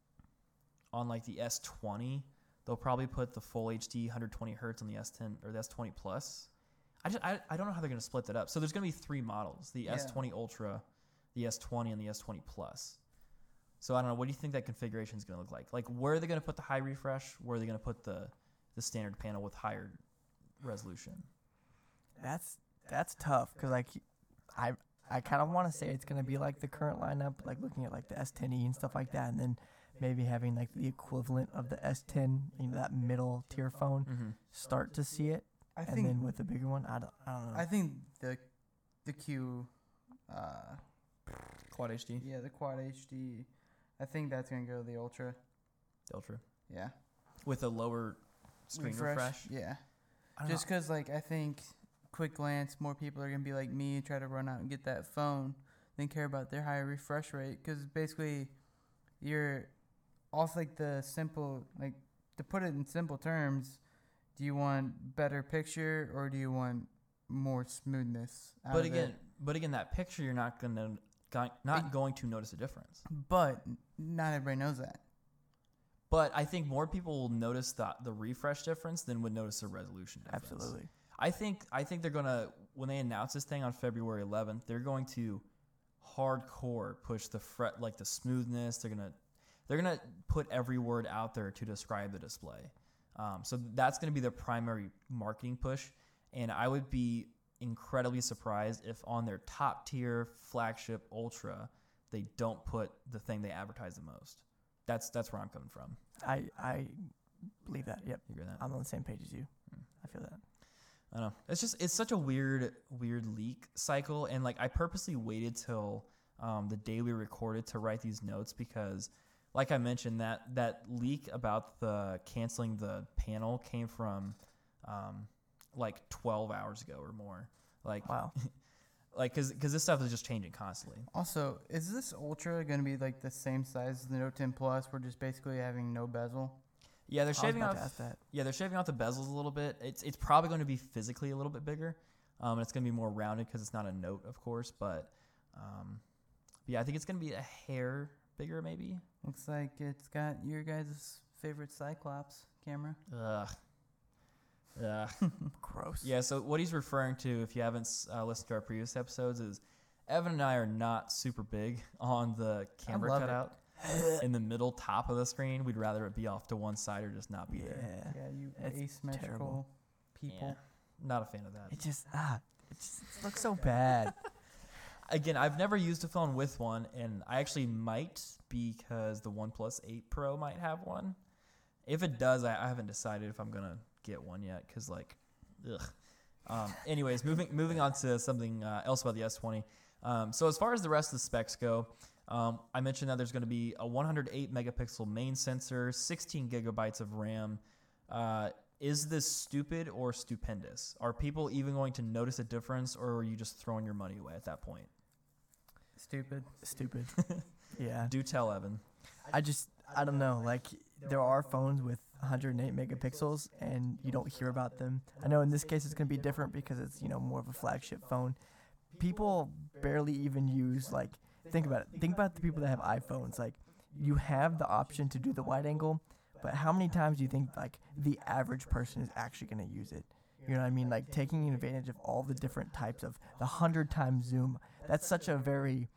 on like the S20, they'll probably put the full HD 120 hertz on the S10 or the S20 Plus. I just I, I don't know how they're going to split that up. So there's going to be three models: the Yeah. S20 Ultra, the S20, and the S20 Plus. So I don't know. What do you think that configuration is going to look like? Like, where are they going to put the high refresh? Where are they going to put the the standard panel with higher resolution? That's that's tough because like I I kind of want to say it's gonna be like the current lineup, like looking at like the S10e and stuff like that, and then maybe having like the equivalent of the S10, you know, that middle tier phone, Mm-hmm. start to see it, I and think then with the bigger one, I don't, I don't know. I think the the Q, uh, Quad HD, yeah, the Quad HD. I think that's gonna go to the Ultra. the Ultra, Yeah. with a lower screen refresh. Yeah. Just because, like, I think quick glance, more people are gonna be like me, and try to run out and get that phone, than care about their higher refresh rate. Because basically, you're off like the simple, like to put it in simple terms, do you want better picture or do you want more smoothness? But again, but again, that picture you're not gonna go- not going to notice a difference. but not everybody knows that. But I think more people will notice the the refresh difference than would notice the resolution difference. Absolutely. I think I think they're gonna when they announce this thing on February 11th, they're going to hardcore push the fret like the smoothness. They're gonna they're gonna put every word out there to describe the display. Um, so that's gonna be their primary marketing push, and I would be incredibly surprised if on their top tier flagship Ultra they don't put the thing they advertise the most. That's that's where I'm coming from. I I believe that. Yep, You agree that? I'm on the same page as you. I feel that. I don't know. It's just it's such a weird weird leak cycle, and like I purposely waited till um, the day we recorded to write these notes because, like I mentioned, that that leak about the canceling the panel came from um, like 12 hours ago or more. Like Wow. (laughs) like because because this stuff is just changing constantly. Also, is this Ultra gonna be like the same size as the Note 10 Plus? We're just basically having no bezel. Yeah, they're shaving off. that. Yeah, they're shaving off the bezels a little bit. It's it's probably going to be physically a little bit bigger. Um, and it's going to be more rounded because it's not a note, of course. But um, yeah, I think it's going to be a hair bigger, maybe. Looks like it's got your guys' favorite Cyclops camera. Ugh. Ugh. (laughs) Gross. yeah. So what he's referring to, if you haven't uh, listened to our previous episodes, is Evan and I are not super big on the camera cutout (laughs) in the middle top of the screen. We'd rather it be off to one side or just not be there. Yeah. Yeah, you It's asymmetrical terrible. people. Yeah, not a fan of that. It just ah, it just it looks so (laughs) bad. Again, I've never used a phone with one, and I actually might because the OnePlus 8 Pro might have one. If it does, I, I haven't decided if I'm gonna get one yet because like, ugh. Um, anyways, moving moving on to something uh, else about the S20. Um, so as far as the rest of the specs go, um, I mentioned that there's going to be a 108 megapixel main sensor, 16 gigabytes of RAM. Uh, is this stupid or stupendous? Are people even going to notice a difference, or are you just throwing your money away at that point? Stupid. Stupid. (laughs) yeah. Do tell, Evan. I just I don't know. Like there are phones with 108 megapixels, and you don't hear about them. I know in this case it's gonna be different because it's you know more of a flagship phone. People barely even use like think about it. Think about the people that have iPhones. Like you have the option to do the wide angle, but how many times do you think like the average person is actually gonna use it? You know what I mean? Like taking advantage of all the different types of the hundred times zoom. That's such a very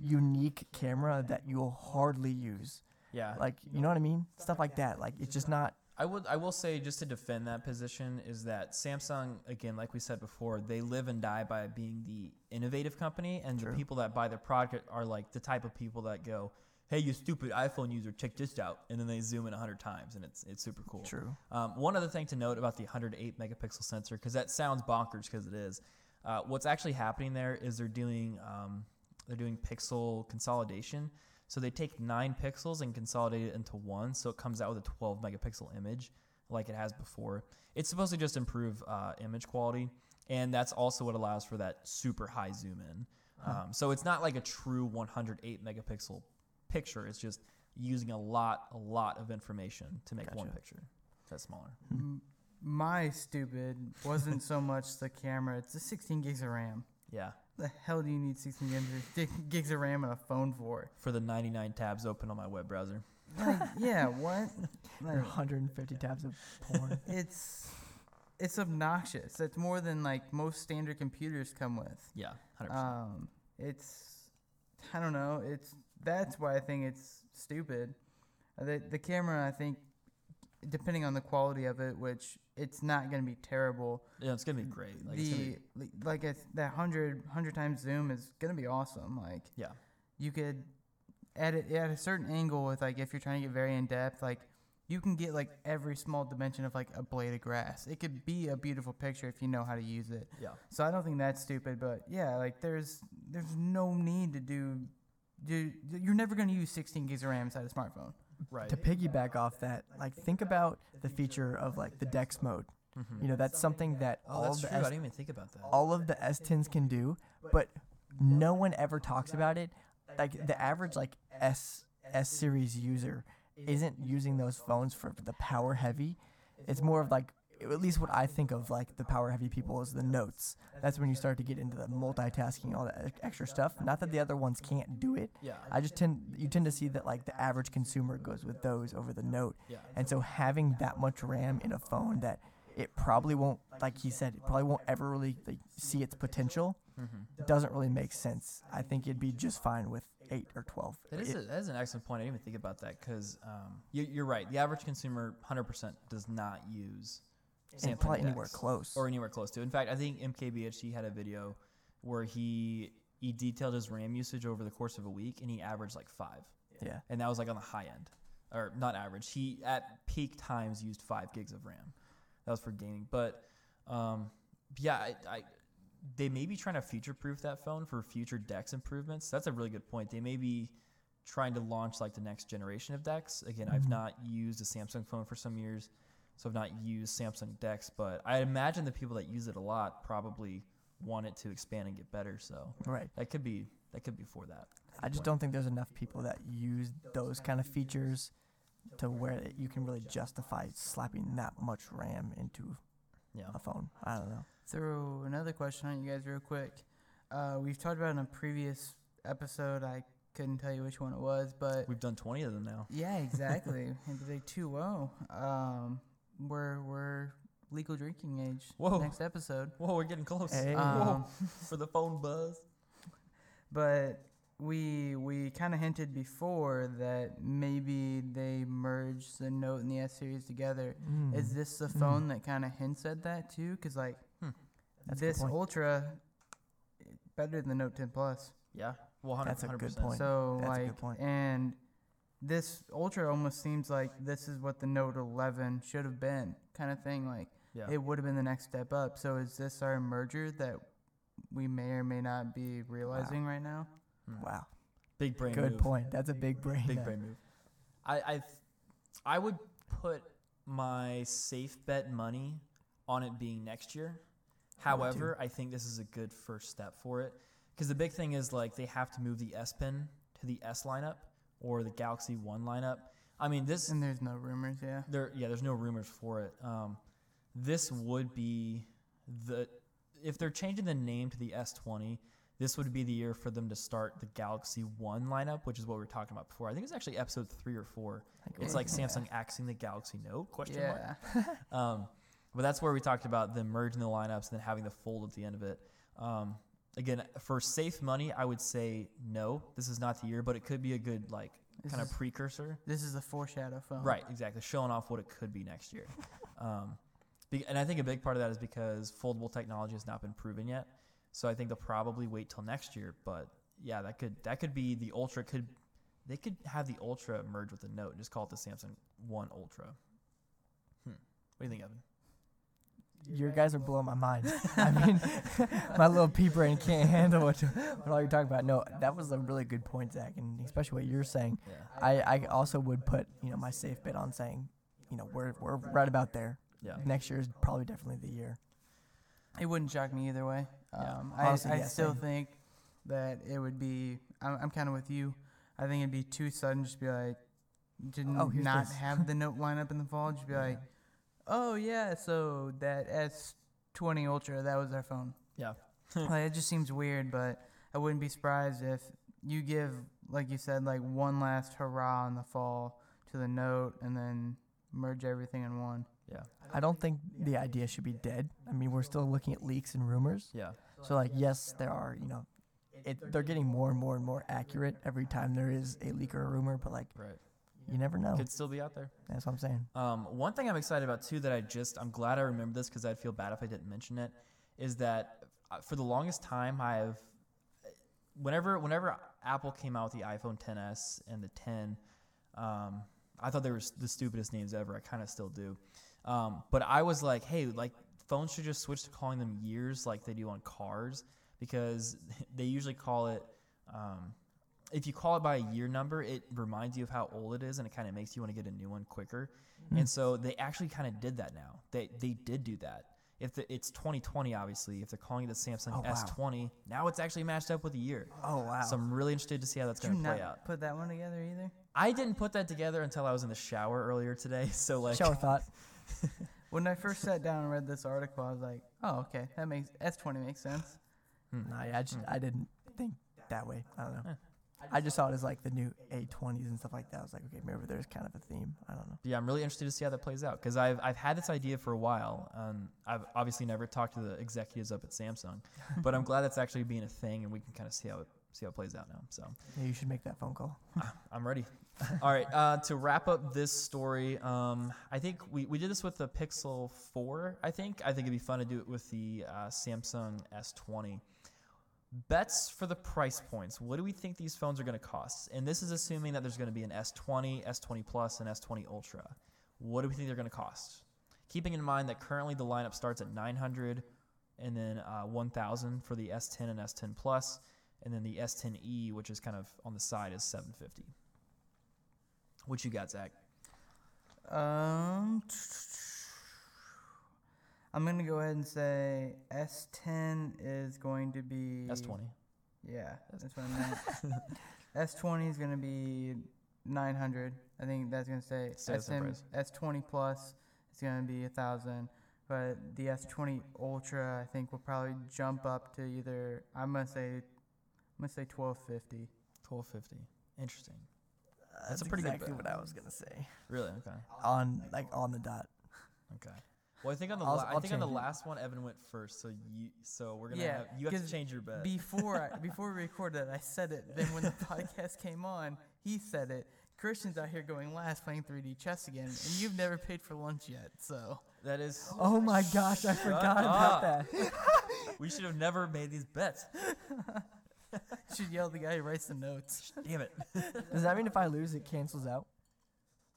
unique camera that you'll hardly use. Yeah. Like, you know what I mean? Stuff like that. Like, it's just not. I would I will say just to defend that position is that Samsung again like we said before they live and die by being the innovative company and True. the people that buy their product are like the type of people that go hey you stupid iPhone user check this out and then they zoom in 100 times and it's it's super cool. True. Um, one other thing to note about the 108 megapixel sensor because that sounds bonkers because it is. Uh, what's actually happening there is they're doing um, they're doing pixel consolidation. So they take nine pixels and consolidate it into one, so it comes out with a 12 megapixel image, like it has before. It's supposed to just improve uh, image quality, and that's also what allows for that super high zoom in. Um, so it's not like a true 108 megapixel picture. It's just using a lot, a lot of information to make one picture that's smaller. My stupid wasn't so much the camera; it's the 16 gigs of RAM. Yeah. The hell do you need 16 gigs, gigs of RAM on a phone for? For the 99 tabs open on my web browser. Like, yeah, what? (laughs) Like, 150 tabs of porn. (laughs) it's it's obnoxious. That's more than like most standard computers come with. Yeah, 100%. Um, it's I don't know. It's that's why I think it's stupid. Uh, The the camera, I think, depending on the quality of it, which it's not going to be terrible. yeah, it's gonna be great. Like, the be, li- like it's, that 100 100 times zoom is going to be awesome. Like yeah, you could at it at a certain angle with like if you're trying to get very in depth, like you can get like every small dimension of like a blade of grass. It could be a beautiful picture if you know how to use it. yeah. So I don't think that's stupid, but yeah, like there's there's no need to do. do you're never going to use 16 gigs of RAM inside a smartphone. Right. to piggyback off that, like think about the feature of like the Dex mode. Mm-hmm. You know, that's something that oh, all that's of the true. I S- didn't even think about that. all of the S10s can do, but no one ever talks about it. Like the average like S S series user isn't using those phones for the power heavy. It's more of like at least what I think of like the power heavy people is the notes. That's when you start to get into the multitasking, all that extra stuff. Not that the other ones can't do it. Yeah. I just tend you tend to see that like the average consumer goes with those over the note. Yeah. And so having that much RAM in a phone that it probably won't, like he said, it probably won't ever really like, see its potential. Mm-hmm. Doesn't really make sense. I think it'd be just fine with eight or twelve. That is, It- a, that is an excellent point. I didn't even think about that because um, you, you're right. The average consumer, 100%, does not use and probably anywhere close. or anywhere close to. In fact, I think MKBHD had a video where he he detailed his RAM usage over the course of a week, and he averaged like five, yeah. and that was like on the high end, or not average. He at peak times used five gigs of RAM. That was for gaming, but um, yeah, I, I they may be trying to future proof that phone for future Dex improvements. That's a really good point. They may be trying to launch like the next generation of Dex. Again, I've not used a Samsung phone for some years, so I've not used Samsung Dex, but I imagine the people that use it a lot probably want it to expand and get better. So Right. that could be that could be for that. I just don't think there's enough people that use those kind of features to where you can really justify slapping that much RAM into Yeah. a phone. I don't know. Throw another question on you guys real quick. Uh, we've talked about in a previous episode. I couldn't tell you which one it was, but We've done 20 of them now. yeah, exactly. (laughs) It'd be two zero. Um, we're we're legal drinking age. Whoa. Next episode. Whoa, we're getting close. Hey. Um, (laughs) for the phone buzz. But we we kind of hinted before that maybe they merged the Note and the S series together. Mm. Is this the phone that kind of hints at that too? Because like That's a good this. Ultra better than the Note 10 Plus. Yeah. Well, 100, That's a good 100%. point. So That's a good like point. and this Ultra almost seems like this is what the Note 11 should have been, kind of thing. Like Yeah. it would have been the next step up. So is this our merger that we may or may not be realizing right now? Hmm. Wow. Big brain Good move. point. That's a big brain. Big brain move. I I, th- I would put my safe bet money on it being next year. However, I think this is a good first step for it because the big thing is like they have to move the S Pen to the S lineup or the Galaxy One lineup. I mean this And there's no rumors, yeah. there yeah there's no rumors for it um, this would be the if they're changing the name to the s20 this would be the year for them to start the galaxy one lineup which is what we were talking about before i think it's actually episode three or four it's like samsung axing the galaxy note question mark (laughs) um, but that's where we talked about them merging the lineups and then having the fold at the end of it. Um, again, for safe money, I would say no. This is not the year, but it could be a good like kind of precursor. This is a foreshadow phone. Right, exactly, showing off what it could be next year. (laughs) Um, be, and I think a big part of that is because foldable technology has not been proven yet. So I think they'll probably wait till next year. But yeah, that could that could be the Ultra. Could they could have the Ultra merge with the Note and just call it the Samsung One Ultra? Hmm. What do you think, Evan? Your guys are blowing my mind. (laughs) I mean, (laughs) my little pea brain can't handle what, what all you're talking about. No, that was a really good point, Zach, and especially what you're saying. Yeah. I, I also would put you know my safe bet on saying, you know, we're we're right about there. Yeah. Next year is probably definitely the year. It wouldn't shock me either way. Yeah. Um, I, Honestly, I yeah, still same. think that it would be. I'm, I'm kind of with you. I think it'd be too sudden. Just be like, to n- Oh, not this. have the note lineup in the fall. Just be like, oh yeah, so that S20 Ultra, that was our phone. Yeah. (laughs) like, it just seems weird, but I wouldn't be surprised if you give, like you said, like one last hurrah in the fall to the Note, and then merge everything in one. Yeah. I don't think the idea should be dead. I mean, we're still looking at leaks and rumors. Yeah. So like, yes, there are. You know, it, they're getting more and more and more accurate every time there is a leak or a rumor. But like, Right. You never know. Could still be out there. That's what I'm saying. Um, one thing I'm excited about too that I just I'm glad I remember this because I'd feel bad if I didn't mention it is that uh, for the longest time I've whenever whenever Apple came out with the iPhone 10s and the 10, um, I thought they were the stupidest names ever. I kind of still do, um, but I was like, hey, like phones should just switch to calling them years like they do on cars because (laughs) they usually call it. Um, if you call it by a year number, it reminds you of how old it is, and it kind of makes you want to get a new one quicker. Hmm. And so they actually kind of did that now. They they did do that. If the, it's 2020, obviously, if they're calling it the Samsung Oh, wow. S20, now it's actually matched up with a year. Oh wow. So I'm really interested to see how that's going to play out. put that one together either? I didn't put that together until I was in the shower earlier today. (laughs) So like, Shower thought. (laughs) When I first sat down and read this article, I was like, "Oh, okay, that makes S20 makes sense." Hmm. Nah, yeah, I just hmm. I didn't think that way. I don't know. I just saw it as like the new A20s and stuff like that. I was like, okay, maybe there's kind of a theme. I don't know. yeah, I'm really interested to see how that plays out because I've I've had this idea for a while. Um, I've obviously never talked to the executives up at Samsung, (laughs) but I'm glad that's actually being a thing, and we can kind of see how it see how it plays out now. So. Yeah, you should make that phone call. (laughs) I'm ready. All right. Uh, to wrap up this story, um, I think we, we did this with the Pixel 4. I think I think it'd be fun to do it with the uh, Samsung S20. Bets for the price points. What do we think these phones are going to cost? And this is assuming that there's going to be an S20, S20 Plus, and S20 Ultra. What do we think they're going to cost? Keeping in mind that currently the lineup starts at 900 and then uh, 1000 for the S10 and S10 Plus, and then the S10e, which is kind of on the side, is 750. What you got, Zach? Um, I'm gonna go ahead and say S10 is going to be S20. Yeah, that's what I meant. (laughs) S20 is gonna be 900. I think that's gonna say Stay the same SM, S20 plus is gonna be a thousand, but the S20 Ultra I think will probably jump up to either I'm gonna say I'm gonna say 1250. 1250. Interesting. Uh, that's, a pretty good exactly bet. what I was gonna say. Really? Okay. On like on the dot. Okay. Well, I think on the I'll- la- I I'll think on the it. last one Evan went first, so you so we're gonna Yeah, have you have to change your bet. Before I, (laughs) before we recorded, I said it. Then when the podcast came on, he said it. Christian's out here going last playing 3D chess again, and you've never paid for lunch yet, so. that is. Oh my gosh, I forgot about that. (laughs) We should have never made these bets. (laughs) should yell at the guy who writes the notes. Damn it. Does that mean if I lose, it cancels out?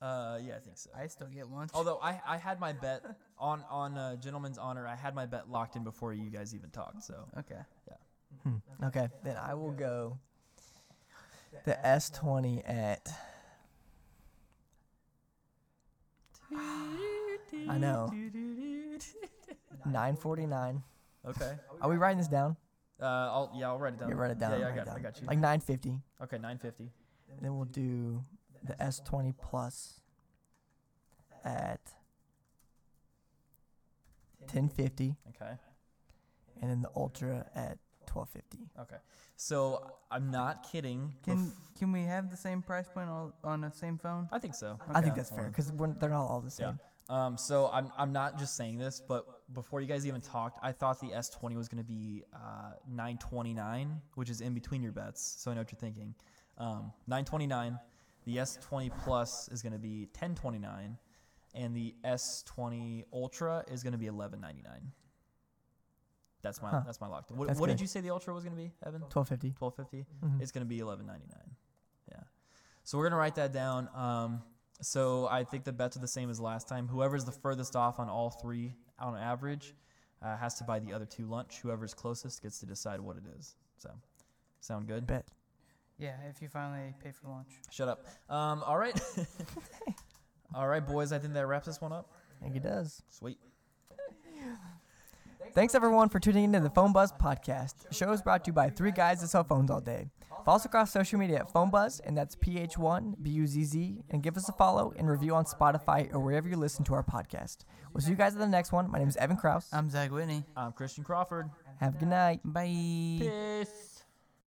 Uh, yeah, I think so. I still get lunch. Although I, I had my bet on on uh, gentleman's honor, I had my bet locked in before you guys even talked. So okay. Hmm. Okay, then I will go the S20 at. I know. 949. Okay. Are we writing this down? Uh, I'll yeah, I'll write it down. Yeah, write it down. Yeah, yeah, I write it got, I got you. Like 950. okay, 950. Then we'll do the S20 Plus at 1050, Okay. and then the Ultra at 1250. Okay. So I'm not kidding. Can Bef- can we have the same price point all, on the same phone? I think so. I think Okay. that's fair because they're not all the same. Yeah. same. Um, so I'm, I'm not just saying this, but before you guys even talked, I thought the S20 was going to be uh, 929, which is in between your bets. So I know what you're thinking. Um, 929. The S20 Plus is going to be 1029, and the S20 Ultra is going to be 1199. That's my Huh. that's my locked. What, what did you say the Ultra was going to be, Evan? 1250. 1250. Mhm. It's going to be 1199. Yeah. So we're going to write that down. Um, so I think the bets are the same as last time. Whoever's the furthest off on all three on average uh, has to buy the other two lunch. Whoever's closest gets to decide what it is. So sound good? Bet. Yeah, if you finally pay for lunch. Shut up. Um, all right. (laughs) all right, boys. I think that wraps this one up. I think it does. Sweet. Thanks everyone for tuning into the Phone Buzz podcast. The show is brought to you by three guys that sell phones all day. Follow us across social media at Phone Buzz, and that's PH1 B-U-Z-Z, and give us a follow and review on Spotify or wherever you listen to our podcast. We'll see you guys in the next one. My name is Evan Kraus. I'm Zach Whitney. I'm Christian Crawford. Have a good night. Bye. Peace.